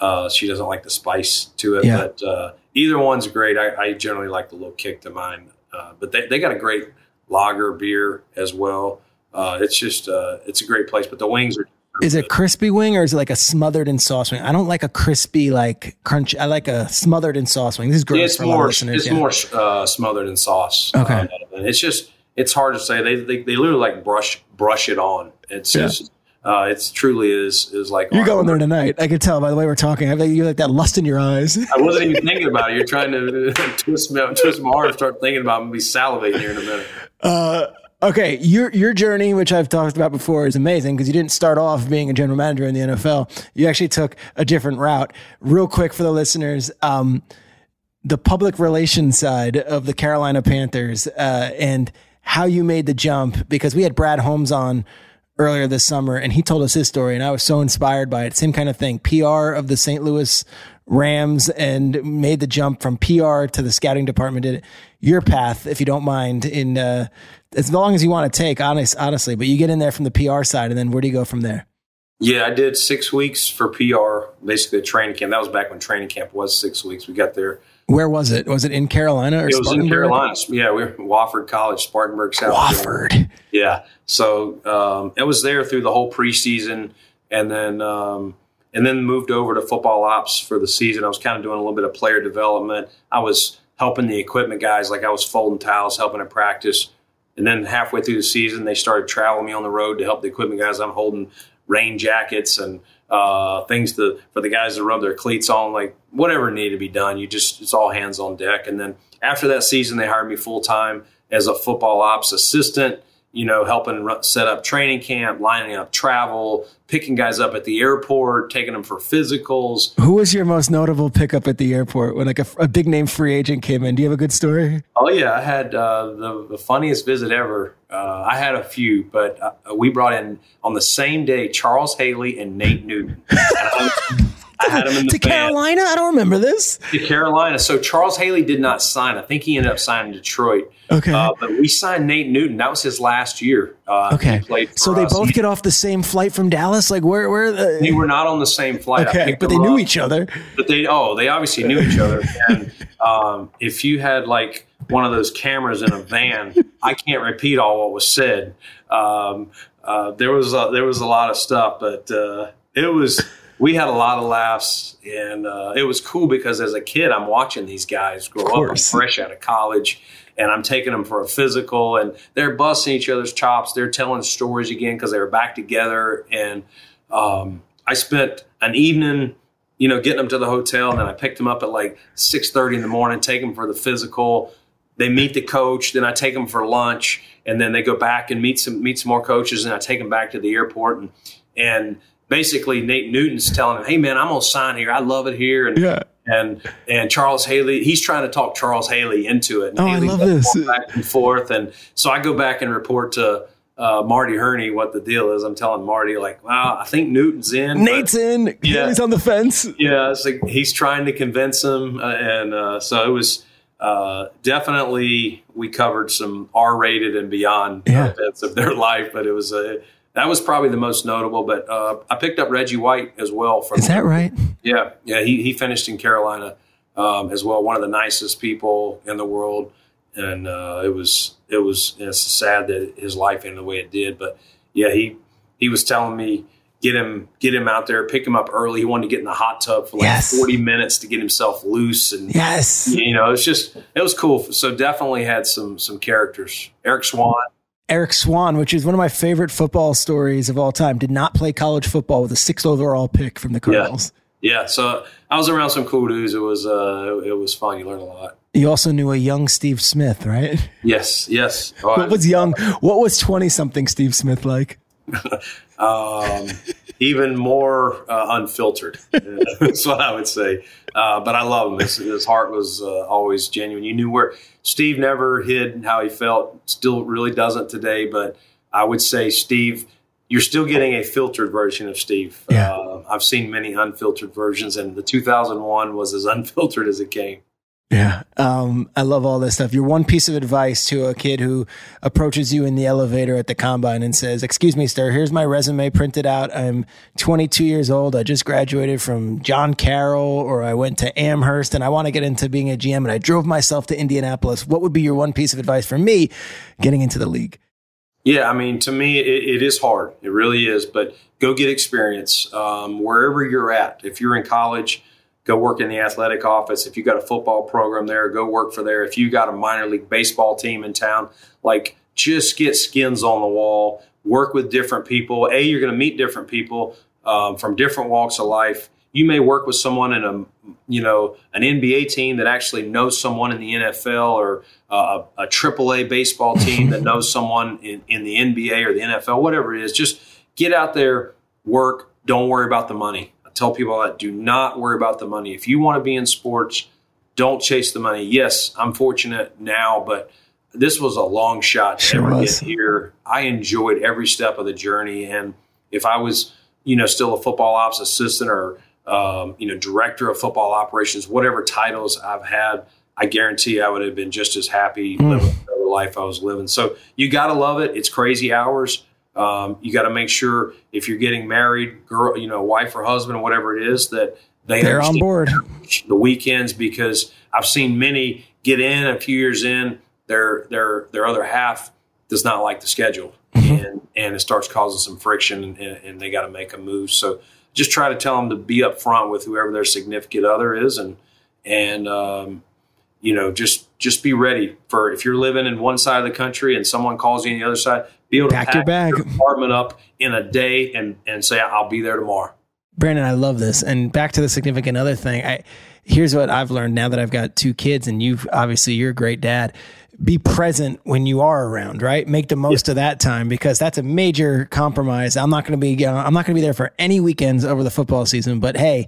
Uh, she doesn't like the spice to it, Yeah. but uh, either one's great. I, I generally like the little kick to mine, uh, but they, they got a great lager beer as well. Uh, it's just uh, it's a great place. But the wings are Is it crispy wing or is it like a smothered in sauce wing? I don't like a crispy like crunch. I like a smothered in sauce wing. This is gross Yeah, it's for a lot of more it's yeah. more uh, smothered in sauce. Okay. It's just it's hard to say. They they, they literally like brush brush it on. It's Yeah. just uh, it's truly is is like You're going there tonight. I could tell by the way we're talking. I think you like that lust in your eyes. I wasn't even thinking about it. You're trying to twist me, twist my arm, and start thinking about. it. I'm gonna be salivating here in a minute. Uh, okay, your your journey, which I've talked about before, is amazing because you didn't start off being a general manager in the NFL. You actually took a different route. Real quick for the listeners, um, the public relations side of the Carolina Panthers uh, and how you made the jump. Because we had Brad Holmes on earlier this summer, and he told us his story, and I was so inspired by it. Same kind of thing. PR of the St. Louis Rams and made the jump from PR to the scouting department. Did it your path, if you don't mind, in uh, as long as you want to take, honest, honestly. But you get in there from the PR side, and then where do you go from there? Yeah, I did six weeks for PR, basically a training camp. That was back when training camp was six weeks. We got there. Where was it? Was it in Carolina or It was in Carolina. Yeah, we were Wofford College, Spartanburg, South Wofford. Carolina. Yeah. So um, it was there through the whole preseason, and then um, and then moved over to football ops for the season. I was kind of doing a little bit of player development. I was helping the equipment guys, like I was folding towels, helping at practice. And then halfway through the season, they started traveling me on the road to help the equipment guys. I'm holding rain jackets and uh, things to, for the guys to rub their cleats on, like whatever needed to be done. You just it's all hands on deck. And then after that season, they hired me full time as a football ops assistant. You know, helping set up training camp, lining up travel, picking guys up at the airport, taking them for physicals. Who was your most notable pickup at the airport when like a, a big name free agent came in? Do you have a good story? Oh yeah, I had uh, the the funniest visit ever. Uh, I had a few, but uh, we brought in on the same day Charles Haley and Nate Newton. And I, I had them in the to Carolina? I don't remember this. to Carolina. So Charles Haley did not sign. I think he ended up signing Detroit. Okay. Uh, but we signed Nate Newton. That was his last year. Uh, Okay. he played for So they us. both He- get off the same flight from Dallas? Like where where the we were not on the same flight. Okay, but they knew up. each other. But they oh they obviously knew each other. And um, if you had like one of those cameras in a van, I can't repeat all what was said. Um, uh, there was a, there was a lot of stuff, but uh, it was we had a lot of laughs, and uh, it was cool because as a kid, I'm watching these guys grow up. I'm fresh out of college. And I'm taking them for a physical, and they're busting each other's chops. They're telling stories again because they were back together. And um, I spent an evening you know, getting them to the hotel, and then I picked them up at like six thirty in the morning, take them for the physical. They meet the coach, then I take them for lunch, and then they go back and meet some meet some more coaches, and I take them back to the airport, and and basically Nate Newton's telling him, "Hey man, I'm gonna sign here. I love it here." And Yeah. and and Charles Haley, he's trying to talk Charles Haley into it. And Oh, I love this. back and forth, and so I go back and report to. Uh, Marty Hurney, what the deal is? I'm telling Marty, like, wow, I think Newton's in. Nate's in. Yeah. He's on the fence. yeah, it's like he's trying to convince him, uh, and uh, so it was uh, definitely we covered some R-rated and beyond Yeah. events of their life, but it was a that was probably the most notable. But uh, I picked up Reggie White as well. From Is that right? yeah, yeah, he he finished in Carolina um, as well. One of the nicest people in the world, and uh, it was it was it's sad that his life ended the way it did. But yeah, he he was telling me get him get him out there, pick him up early. He wanted to get in the hot tub for like Yes. forty minutes to get himself loose, and Yes. you know, it's just it was cool. So definitely had some some characters. Eric Swann. Eric Swann, which is one of my favorite football stories of all time, did not play college football with a sixth overall pick from the Cardinals. Yeah, so I was around some cool dudes. It was uh, it was fun. You learn a lot. You also knew a young Steve Smith, right? Yes, yes. Oh, What was young? What was twenty something Steve Smith like? um, even more uh, unfiltered. That's what I would say. Uh, but I love him. His, his heart was uh, always genuine. You knew where Steve never hid how he felt. Still, really doesn't today. But I would say Steve. You're still getting a filtered version of Steve. Yeah. Uh, I've seen many unfiltered versions, and the 2001 was as unfiltered as it came. Yeah. Um, I love all this stuff. Your one piece of advice to a kid who approaches you in the elevator at the combine and says, Excuse me, sir, here's my resume printed out. I'm 22 years old. I just graduated from John Carroll or I went to Amherst and I want to get into being a GM and I drove myself to Indianapolis. What would be your one piece of advice for me getting into the league? Yeah, I mean, to me, it, it is hard. It really is. But go get experience um, wherever you're at. If you're in college, go work in the athletic office. If you got a football program there, go work for there. If you got a minor league baseball team in town, like just get skins on the wall, work with different people. A, you're going to meet different people um, from different walks of life. You may work with someone in a, you know, an NBA team that actually knows someone in the NFL or uh, a, a AAA baseball team that knows someone in, in the NBA or the NFL, whatever it is. Just get out there, work. Don't worry about the money tell people that do not worry about the money. If you want to be in sports, don't chase the money. Yes, I'm fortunate now, but this was a long shot to sure ever was. get here. I enjoyed every step of the journey, and if I was, you know, still a football ops assistant or um, you know director of football operations, whatever titles I've had, I guarantee I would have been just as happy mm. living the life I was living. So you got to love it. It's crazy hours. Um, you got to make sure if you're getting married, girl, you know, wife or husband, whatever it is, that they they're on board the weekends because I've seen many get in a few years in their their their other half does not like the schedule mm-hmm. and and it starts causing some friction and, and they got to make a move. So just try to tell them to be upfront with whoever their significant other is and and um, you know just just be ready for if you're living in one side of the country and someone calls you on the other side be able pack to pack your bag your apartment up in a day and and say I'll be there tomorrow. Brandon, I love this. And back to the significant other thing. I here's what I've learned now that I've got two kids and you've obviously you're a great dad. Be present when you are around, right? Make the most yeah. of that time because that's a major compromise. I'm not going to be uh, I'm not going to be there for any weekends over the football season, but hey,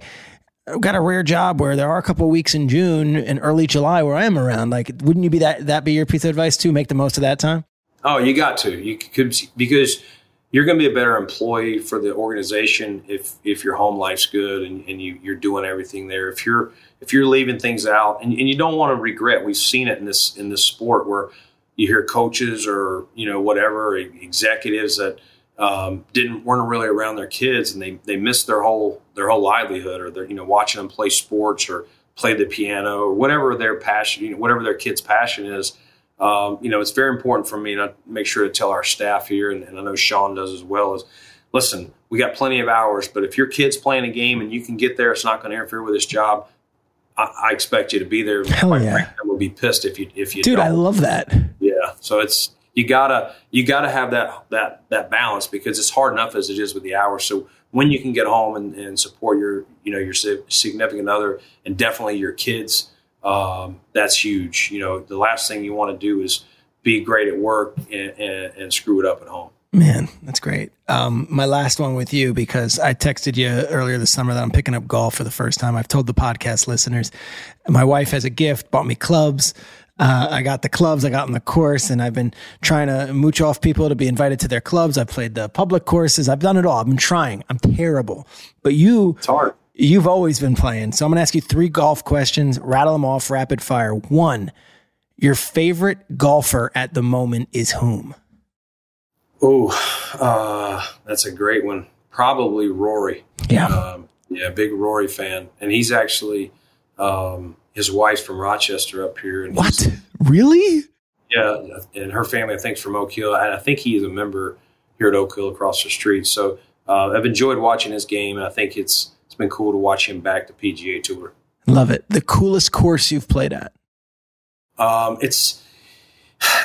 I've got a rare job where there are a couple weeks in June and early July where I am around. Like, wouldn't you be that that be your piece of advice too? Make the most of that time. Oh, you got to. You could because you're going to be a better employee for the organization if if your home life's good and, and you, you're doing everything there. If you're if you're leaving things out and, and you don't want to regret, we've seen it in this in this sport where you hear coaches or you know whatever executives that um, didn't weren't really around their kids and they they missed their whole their whole livelihood or they're you know watching them play sports or play the piano or whatever their passion you know whatever their kid's passion is um, you know, it's very important for me to make sure to tell our staff here, and, and I know Sean does as well, is listen, we got plenty of hours, but if your kid's playing a game and you can get there, it's not going to interfere with his job. I, I, expect you to be there. Hell yeah. I will be pissed if you if you dude. Don't. I love that. Yeah. So it's you gotta you gotta have that that that balance because it's hard enough as it is with the hours. So when you can get home and, and support your you know your significant other and definitely your kids um, that's huge. You know, the last thing you want to do is be great at work and, and, and screw it up at home. Man, that's great. Um, my last one with you because I texted you earlier this summer that I'm picking up golf for the first time. I've told the podcast listeners. My wife has a gift, bought me clubs. Uh, I got the clubs, I got in the course, and I've been trying to mooch off people to be invited to their clubs. I've played the public courses. I've done it all. I've been trying. I'm terrible. But you, it's hard. You've always been playing. So I'm going to ask you three golf questions, rattle them off rapid fire. One, your favorite golfer at the moment is whom? Oh, uh, that's a great one. Probably Rory. Yeah. Um, yeah, big Rory fan. And he's actually, um, his wife's from Rochester up here. And what? Really? Yeah. And her family, I think, is from Oak Hill. And I think he is a member here at Oak Hill across the street. So uh, I've enjoyed watching his game. And I think it's, it's been cool to watch him back the PGA Tour. Love it. The coolest course you've played at? Um, it's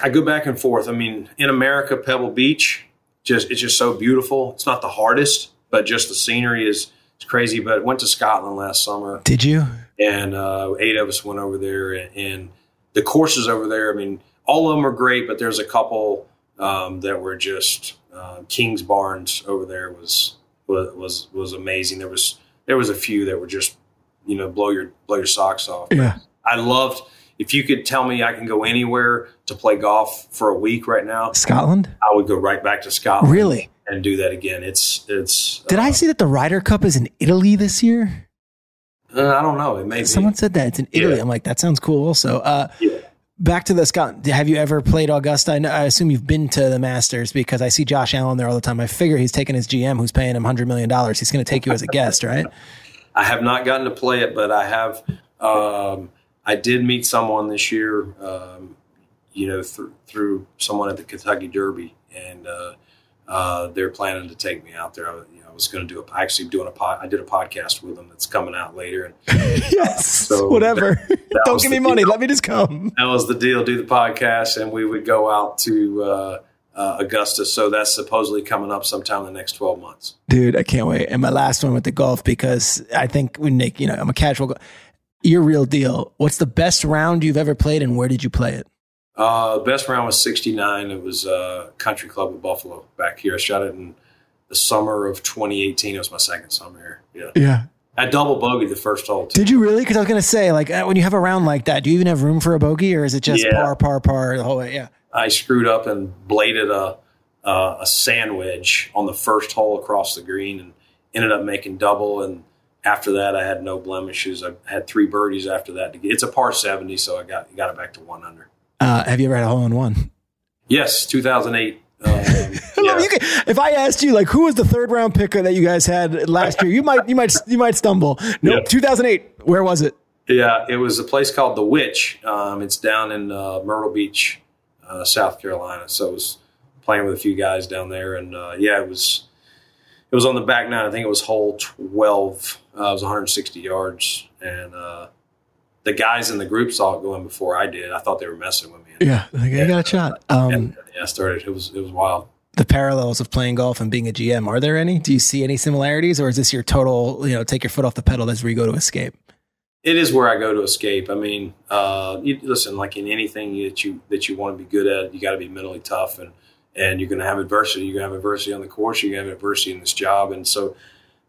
I go back and forth. I mean, in America, Pebble Beach, just it's just so beautiful. It's not the hardest, but just the scenery is it's crazy. But I went to Scotland last summer. Did you? And uh, eight of us went over there, and, and, the courses over there. I mean, all of them are great, but there's a couple um, that were just uh, Kingsbarns over there was was was was amazing. There was there was a few that were just you know blow your blow your socks off. Yeah, I loved. If you could tell me I can go anywhere to play golf for a week right now, Scotland, I would go right back to Scotland. Really, and do that again. It's it's. Did uh, I see that the Ryder Cup is in Italy this year? Uh, I don't know. It may Someone be. said that it's in Italy. Yeah. I'm like, that sounds cool. Also, uh, Yeah. Back to the Scott. Have you ever played Augusta? I, know, I assume you've been to the Masters because I see Josh Allen there all the time. I figure he's taking his GM, who's paying him hundred million dollars. He's going to take you as a guest, right? I have not gotten to play it, but I have. Um, I did meet someone this year, um, you know, through through someone at the Kentucky Derby, and uh, uh, they're planning to take me out there. Was going to do a actually doing a pod. I did a podcast with them that's coming out later, and yes. So Whatever. that Don't give me money. deal. Let me just come. that was the deal. Do the podcast, and we would go out to uh, uh, Augusta. So that's supposedly coming up sometime in the next twelve months. Dude, I can't wait. And my last one with the golf because I think when Nick, you know, I'm a casual. Go- Your real deal. What's the best round you've ever played, and where did you play it? Uh, best round was 69. It was uh, Country Club of Buffalo back here. I shot it in the summer of 2018. It was my second summer here. Yeah. Yeah. I double bogeyed the first hole. Too. Did you really? Because I was gonna say, like, uh, when you have a round like that, do you even have room for a bogey, or is it just Yeah. par, par, par the whole way? Yeah. I screwed up and bladed a, uh, a sand wedge on the first hole across the green and ended up making double. And after that, I had no blemishes. I had three birdies after that. To get, it's a par 70, so I got got it back to one under. Uh, have you ever had a hole in one? Yes, 2008. You can- if I asked you, like, who was the third round picker that you guys had last year, you might, you might, you might stumble. Nope. Yeah. 2008. Where was it? Yeah, it was a place called The Witch. Um, it's down in uh, Myrtle Beach, uh, South Carolina. So I was playing with a few guys down there, and uh, yeah, it was it was on the back nine. I think it was hole twelve. Uh, it was 160 yards, and uh, the guys in the group saw it going before I did. I thought they were messing with me. Yeah, like, I got a shot. Um, And yeah, I started. It was it was wild. The parallels of playing golf and being a GM are there any? Do you see any similarities, or is this your total, you know, take your foot off the pedal? That's where you go to escape. it is where I go to escape. I mean, uh, you, listen, like in anything that you that you want to be good at, you got to be mentally tough, and and you're going to have adversity. You're going to have adversity on the course. You're going to have adversity in this job, and so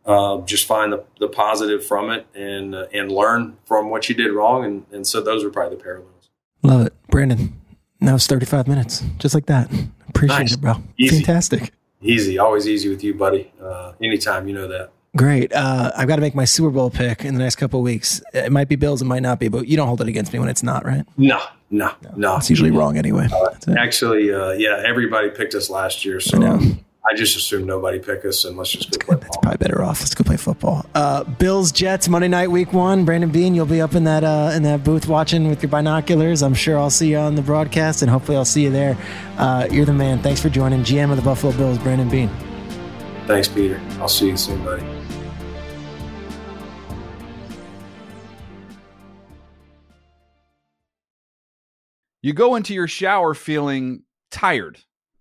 uh, just find the, the positive from it and uh, and learn from what you did wrong. And and so those are probably the parallels. Love it, Brandon. Now it's 35 minutes, just like that. Appreciate Nice. it, bro. Easy. Fantastic. Easy, always easy with you, buddy. Uh, anytime, you know that. Great. Uh, I've got to make my Super Bowl pick in the next couple of weeks. It might be Bills, it might not be, but you don't hold it against me when it's not, right? No, no, no. It's usually wrong anyway. It. Actually, uh, yeah, everybody picked us last year, so I know. I just assume nobody picked us, and let's just go play ball. Probably better off. Let's go play football. Uh, Bills Jets Monday night week one. Brandon Beane, you'll be up in that uh, in that booth watching with your binoculars. I'm sure I'll see you on the broadcast, and hopefully I'll see you there. Uh, you're the man. Thanks for joining GM of the Buffalo Bills, Brandon Beane. Thanks, Peter. I'll see you soon, buddy. You go into your shower feeling tired,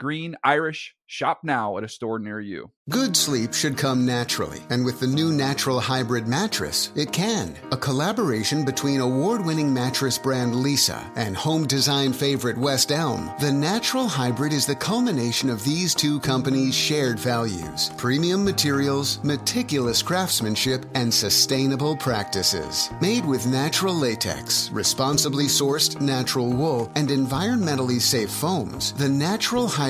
green, Irish. Shop now at a store near you. Good sleep should come naturally, and with the new Natural Hybrid mattress, it can. A collaboration between award winning mattress brand Leesa and home design favorite West Elm, the Natural Hybrid is the culmination of these two companies' shared values premium materials, meticulous craftsmanship, and sustainable practices. Made with natural latex, responsibly sourced natural wool, and environmentally safe foams, the Natural Hybrid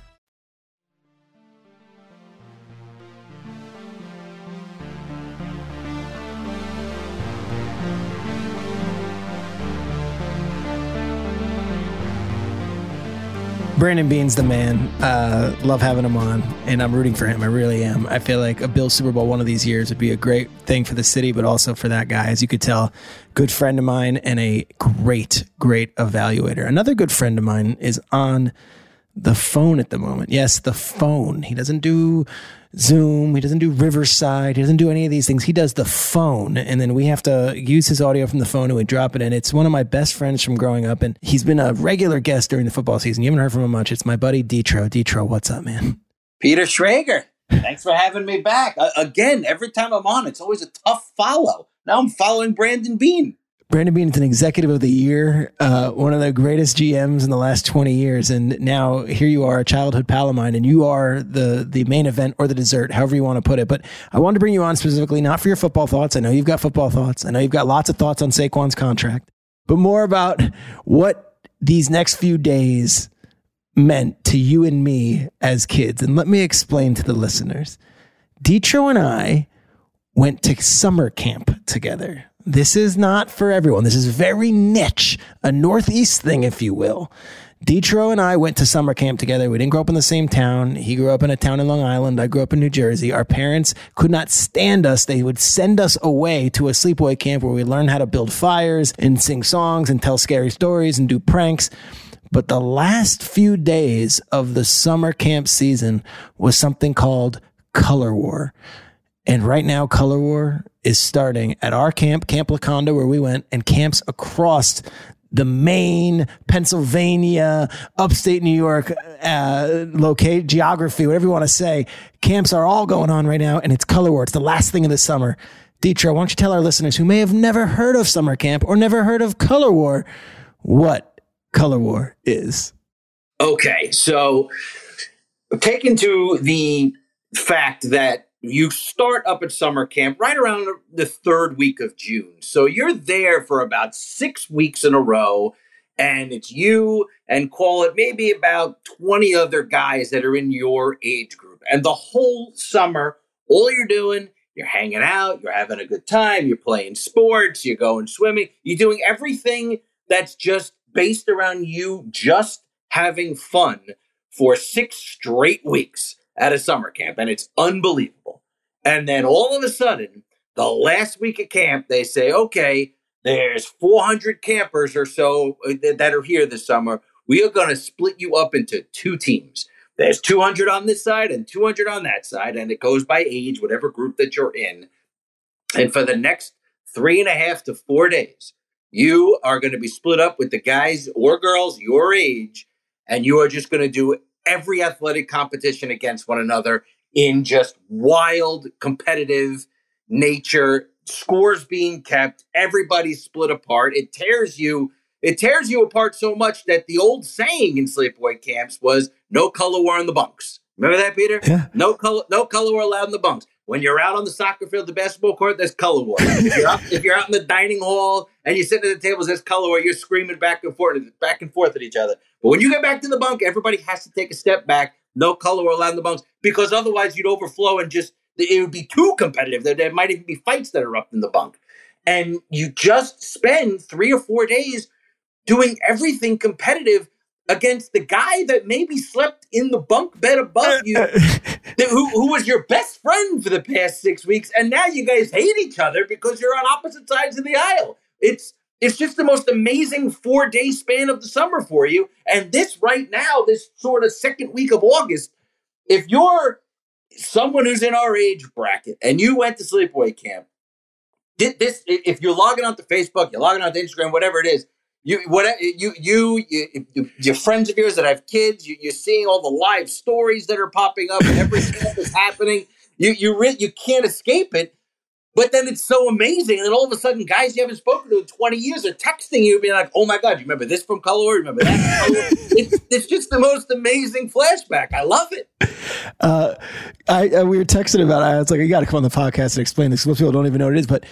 Brandon Beane's the man. Uh, love having him on, and I'm rooting for him. I really am. I feel like a Bill Super Bowl one of these years would be a great thing for the city, but also for that guy. As you could tell, good friend of mine and a great, great evaluator. Another good friend of mine is on the phone at the moment. Yes, the phone. He doesn't do Zoom. He doesn't do Riverside. He doesn't do any of these things. He does the phone. And then we have to use his audio from the phone and we drop it in. It's one of my best friends from growing up. And he's been a regular guest during the football season. You haven't heard from him much. It's my buddy Detro. Detro, what's up, man? Peter Schrager. Thanks for having me back. Uh, again, every time I'm on, it's always a tough follow. Now I'm following Brandon Beane. Brandon Beane is an executive of the year, uh, one of the greatest GMs in the last 20 years. And now here you are, a childhood pal of mine, and you are the, the main event or the dessert, however you want to put it. But I wanted to bring you on specifically, not for your football thoughts. I know you've got football thoughts. I know you've got lots of thoughts on Saquon's contract, but more about what these next few days meant to you and me as kids. And let me explain to the listeners. Detro and I went to summer camp together. This is not for everyone. This is very niche, a Northeast thing, if you will. Detro and I went to summer camp together. We didn't grow up in the same town. He grew up in a town in Long Island. I grew up in New Jersey. Our parents could not stand us. They would send us away to a sleepaway camp where we learn how to build fires and sing songs and tell scary stories and do pranks. But the last few days of the summer camp season was something called Color War. And right now, Color War is starting at our camp, Camp Laconda, where we went, and camps across the Maine, Pennsylvania, upstate New York, uh, locate geography, whatever you want to say. Camps are all going on right now, and it's Color War. It's the last thing of the summer. Deetra, why don't you tell our listeners who may have never heard of summer camp or never heard of Color War what Color War is? Okay, so taken to the fact that you start up at summer camp right around the third week of June. So you're there for about six weeks in a row, and it's you and call it maybe about 20 other guys that are in your age group. And the whole summer, all you're doing, you're hanging out, you're having a good time, you're playing sports, you're going swimming, you're doing everything that's just based around you just having fun for six straight weeks at a summer camp. And it's unbelievable. And then all of a sudden, the last week of camp, they say, okay, there's 400 campers or so uh, that are here this summer. We are going to split you up into two teams. There's 200 on this side and 200 on that side, and it goes by age, whatever group that you're in. And for the next three and a half to four days, you are going to be split up with the guys or girls your age, and you are just going to do every athletic competition against one another in just wild, competitive nature, scores being kept, everybody's split apart. It tears you it tears you apart so much that the old saying in sleepaway camps was no color war in the bunks. Remember that, Peter? Yeah. No color, no color war allowed in the bunks. When you're out on the soccer field, the basketball court, there's color war. if, you're out, if you're out in the dining hall and you sit at the tables, there's color war. You're screaming back and forth, back and forth at each other. But when you get back to the bunk, everybody has to take a step back. No color war allowed in the bunks because otherwise you'd overflow and just it would be too competitive. There, there might even be fights that erupt in the bunk, and you just spend three or four days doing everything competitive against the guy that maybe slept in the bunk bed above you, that, who, who was your best friend for the past six weeks, and now you guys hate each other because you're on opposite sides of the aisle. It's it's just the most amazing four day span of the summer for you. And this right now, this sort of second week of August, if you're someone who's in our age bracket and you went to sleepaway camp, did this if you're logging on to Facebook, you're logging on to Instagram, whatever it is, you what you you, you your friends of yours that have kids, you, you're seeing all the live stories that are popping up, and everything that's happening. You you re- you can't escape it. But then it's so amazing, and then all of a sudden, guys you haven't spoken to in 20 years are texting you, being like, "Oh my god, you remember this from Color? Remember that?" From Color? it's, it's just the most amazing flashback. I love it. Uh, I, I we were texting about. it. I was like, "You got to come on the podcast and explain this." Most people don't even know what it is, but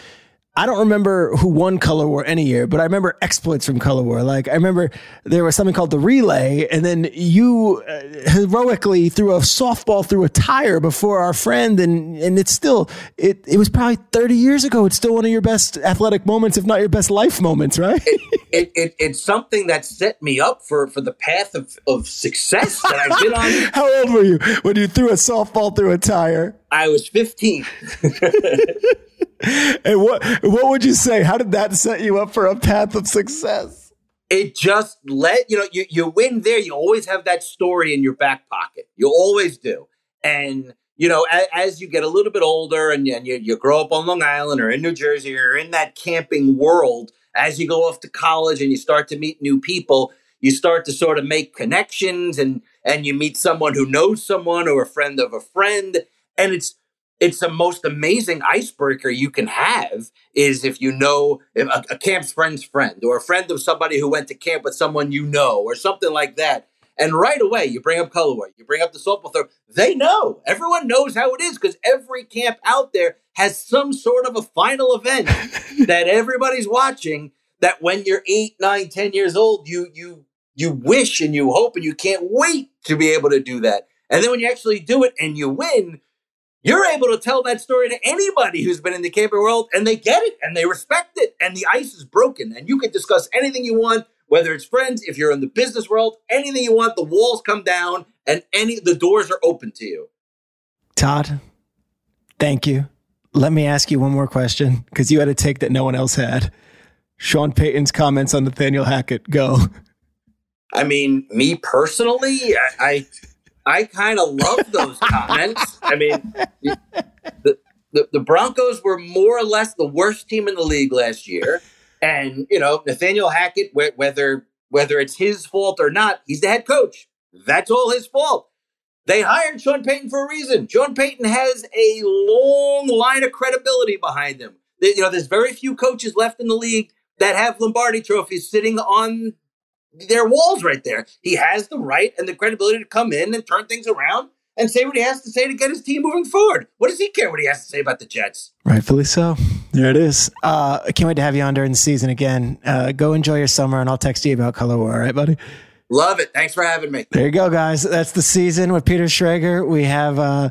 I don't remember who won Color War any year, but I remember exploits from Color War. Like I remember there was something called the relay, and then you uh, heroically threw a softball through a tire before our friend, and and it's still it it was probably thirty years ago. It's still one of your best athletic moments, if not your best life moments, right? It, it, it's something that set me up for for the path of, of success that I've been on. How old were you when you threw a softball through a tire? I was fifteen. and what what would you say? How did that set you up for a path of success? It just let you know you you win there. You always have that story in your back pocket. You always do, and you know as, as you get a little bit older and, and you, you grow up on Long Island or in New Jersey or in that camping world. As you go off to college and you start to meet new people, you start to sort of make connections and and you meet someone who knows someone or a friend of a friend, and it's it's the most amazing icebreaker you can have is if you know a, a, camp's friend's friend or a friend of somebody who went to camp with someone you know or something like that. And right away, you bring up Color War, you bring up the softball throw. They know. Everyone knows how it is because every camp out there has some sort of a final event that everybody's watching. That when you're eight, nine, ten years old, you you you wish and you hope and you can't wait to be able to do that. And then when you actually do it and you win, you're able to tell that story to anybody who's been in the camping world and they get it and they respect it and the ice is broken and you can discuss anything you want whether it's friends if you're in the business world anything you want the walls come down and any the doors are open to you. Todd thank you. Let me ask you one more question because you had a take that no one else had. Sean payton's comments on nathaniel hackett go. I mean me personally i, I I kind of love those comments. I mean, the, the, the Broncos were more or less the worst team in the league last year, and you know Nathaniel Hackett, whether whether it's his fault or not, he's the head coach. That's all his fault. They hired Sean Payton for a reason. Sean Payton has a long line of credibility behind him. You know, there's very few coaches left in the league that have Lombardi trophies sitting on their walls right there. He has the right and the credibility to come in and turn things around and say what he has to say to get his team moving forward. What does he care what he has to say about the Jets? Rightfully so. There it is. Uh, I can't wait to have you on during the season again. Uh, go enjoy your summer, and I'll text you about Color War. All right, buddy? Love it. Thanks for having me. There you go, guys. That's the season with Peter Schrager. We have. Uh,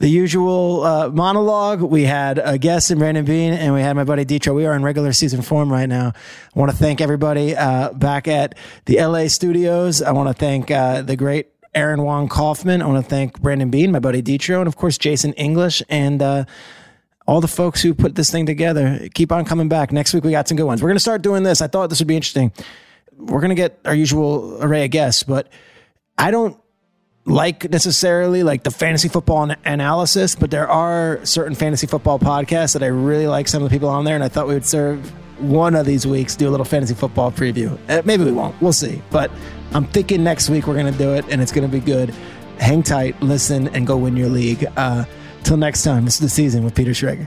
the usual uh, monologue. We had a guest in Brandon Beane, and we had my buddy Detro. We are in regular season form right now. I want to thank everybody uh, back at the LA studios. I want to thank uh, the great Aaron Wong Kaufman. I want to thank Brandon Beane, my buddy Detro, and of course Jason English, and uh, all the folks who put this thing together. Keep on coming back. Next week we got some good ones. We're going to start doing this. I thought this would be interesting. We're going to get our usual array of guests, but I don't like necessarily like the fantasy football analysis, but there are certain fantasy football podcasts that I really like some of the people on there, and I thought we would serve one of these weeks do a little fantasy football preview. Uh, maybe we won't. We'll see. But I'm thinking next week we're going to do it, and it's going to be good. Hang tight, listen, and go win your league. Uh, till next time, this is the season with Peter Schrager.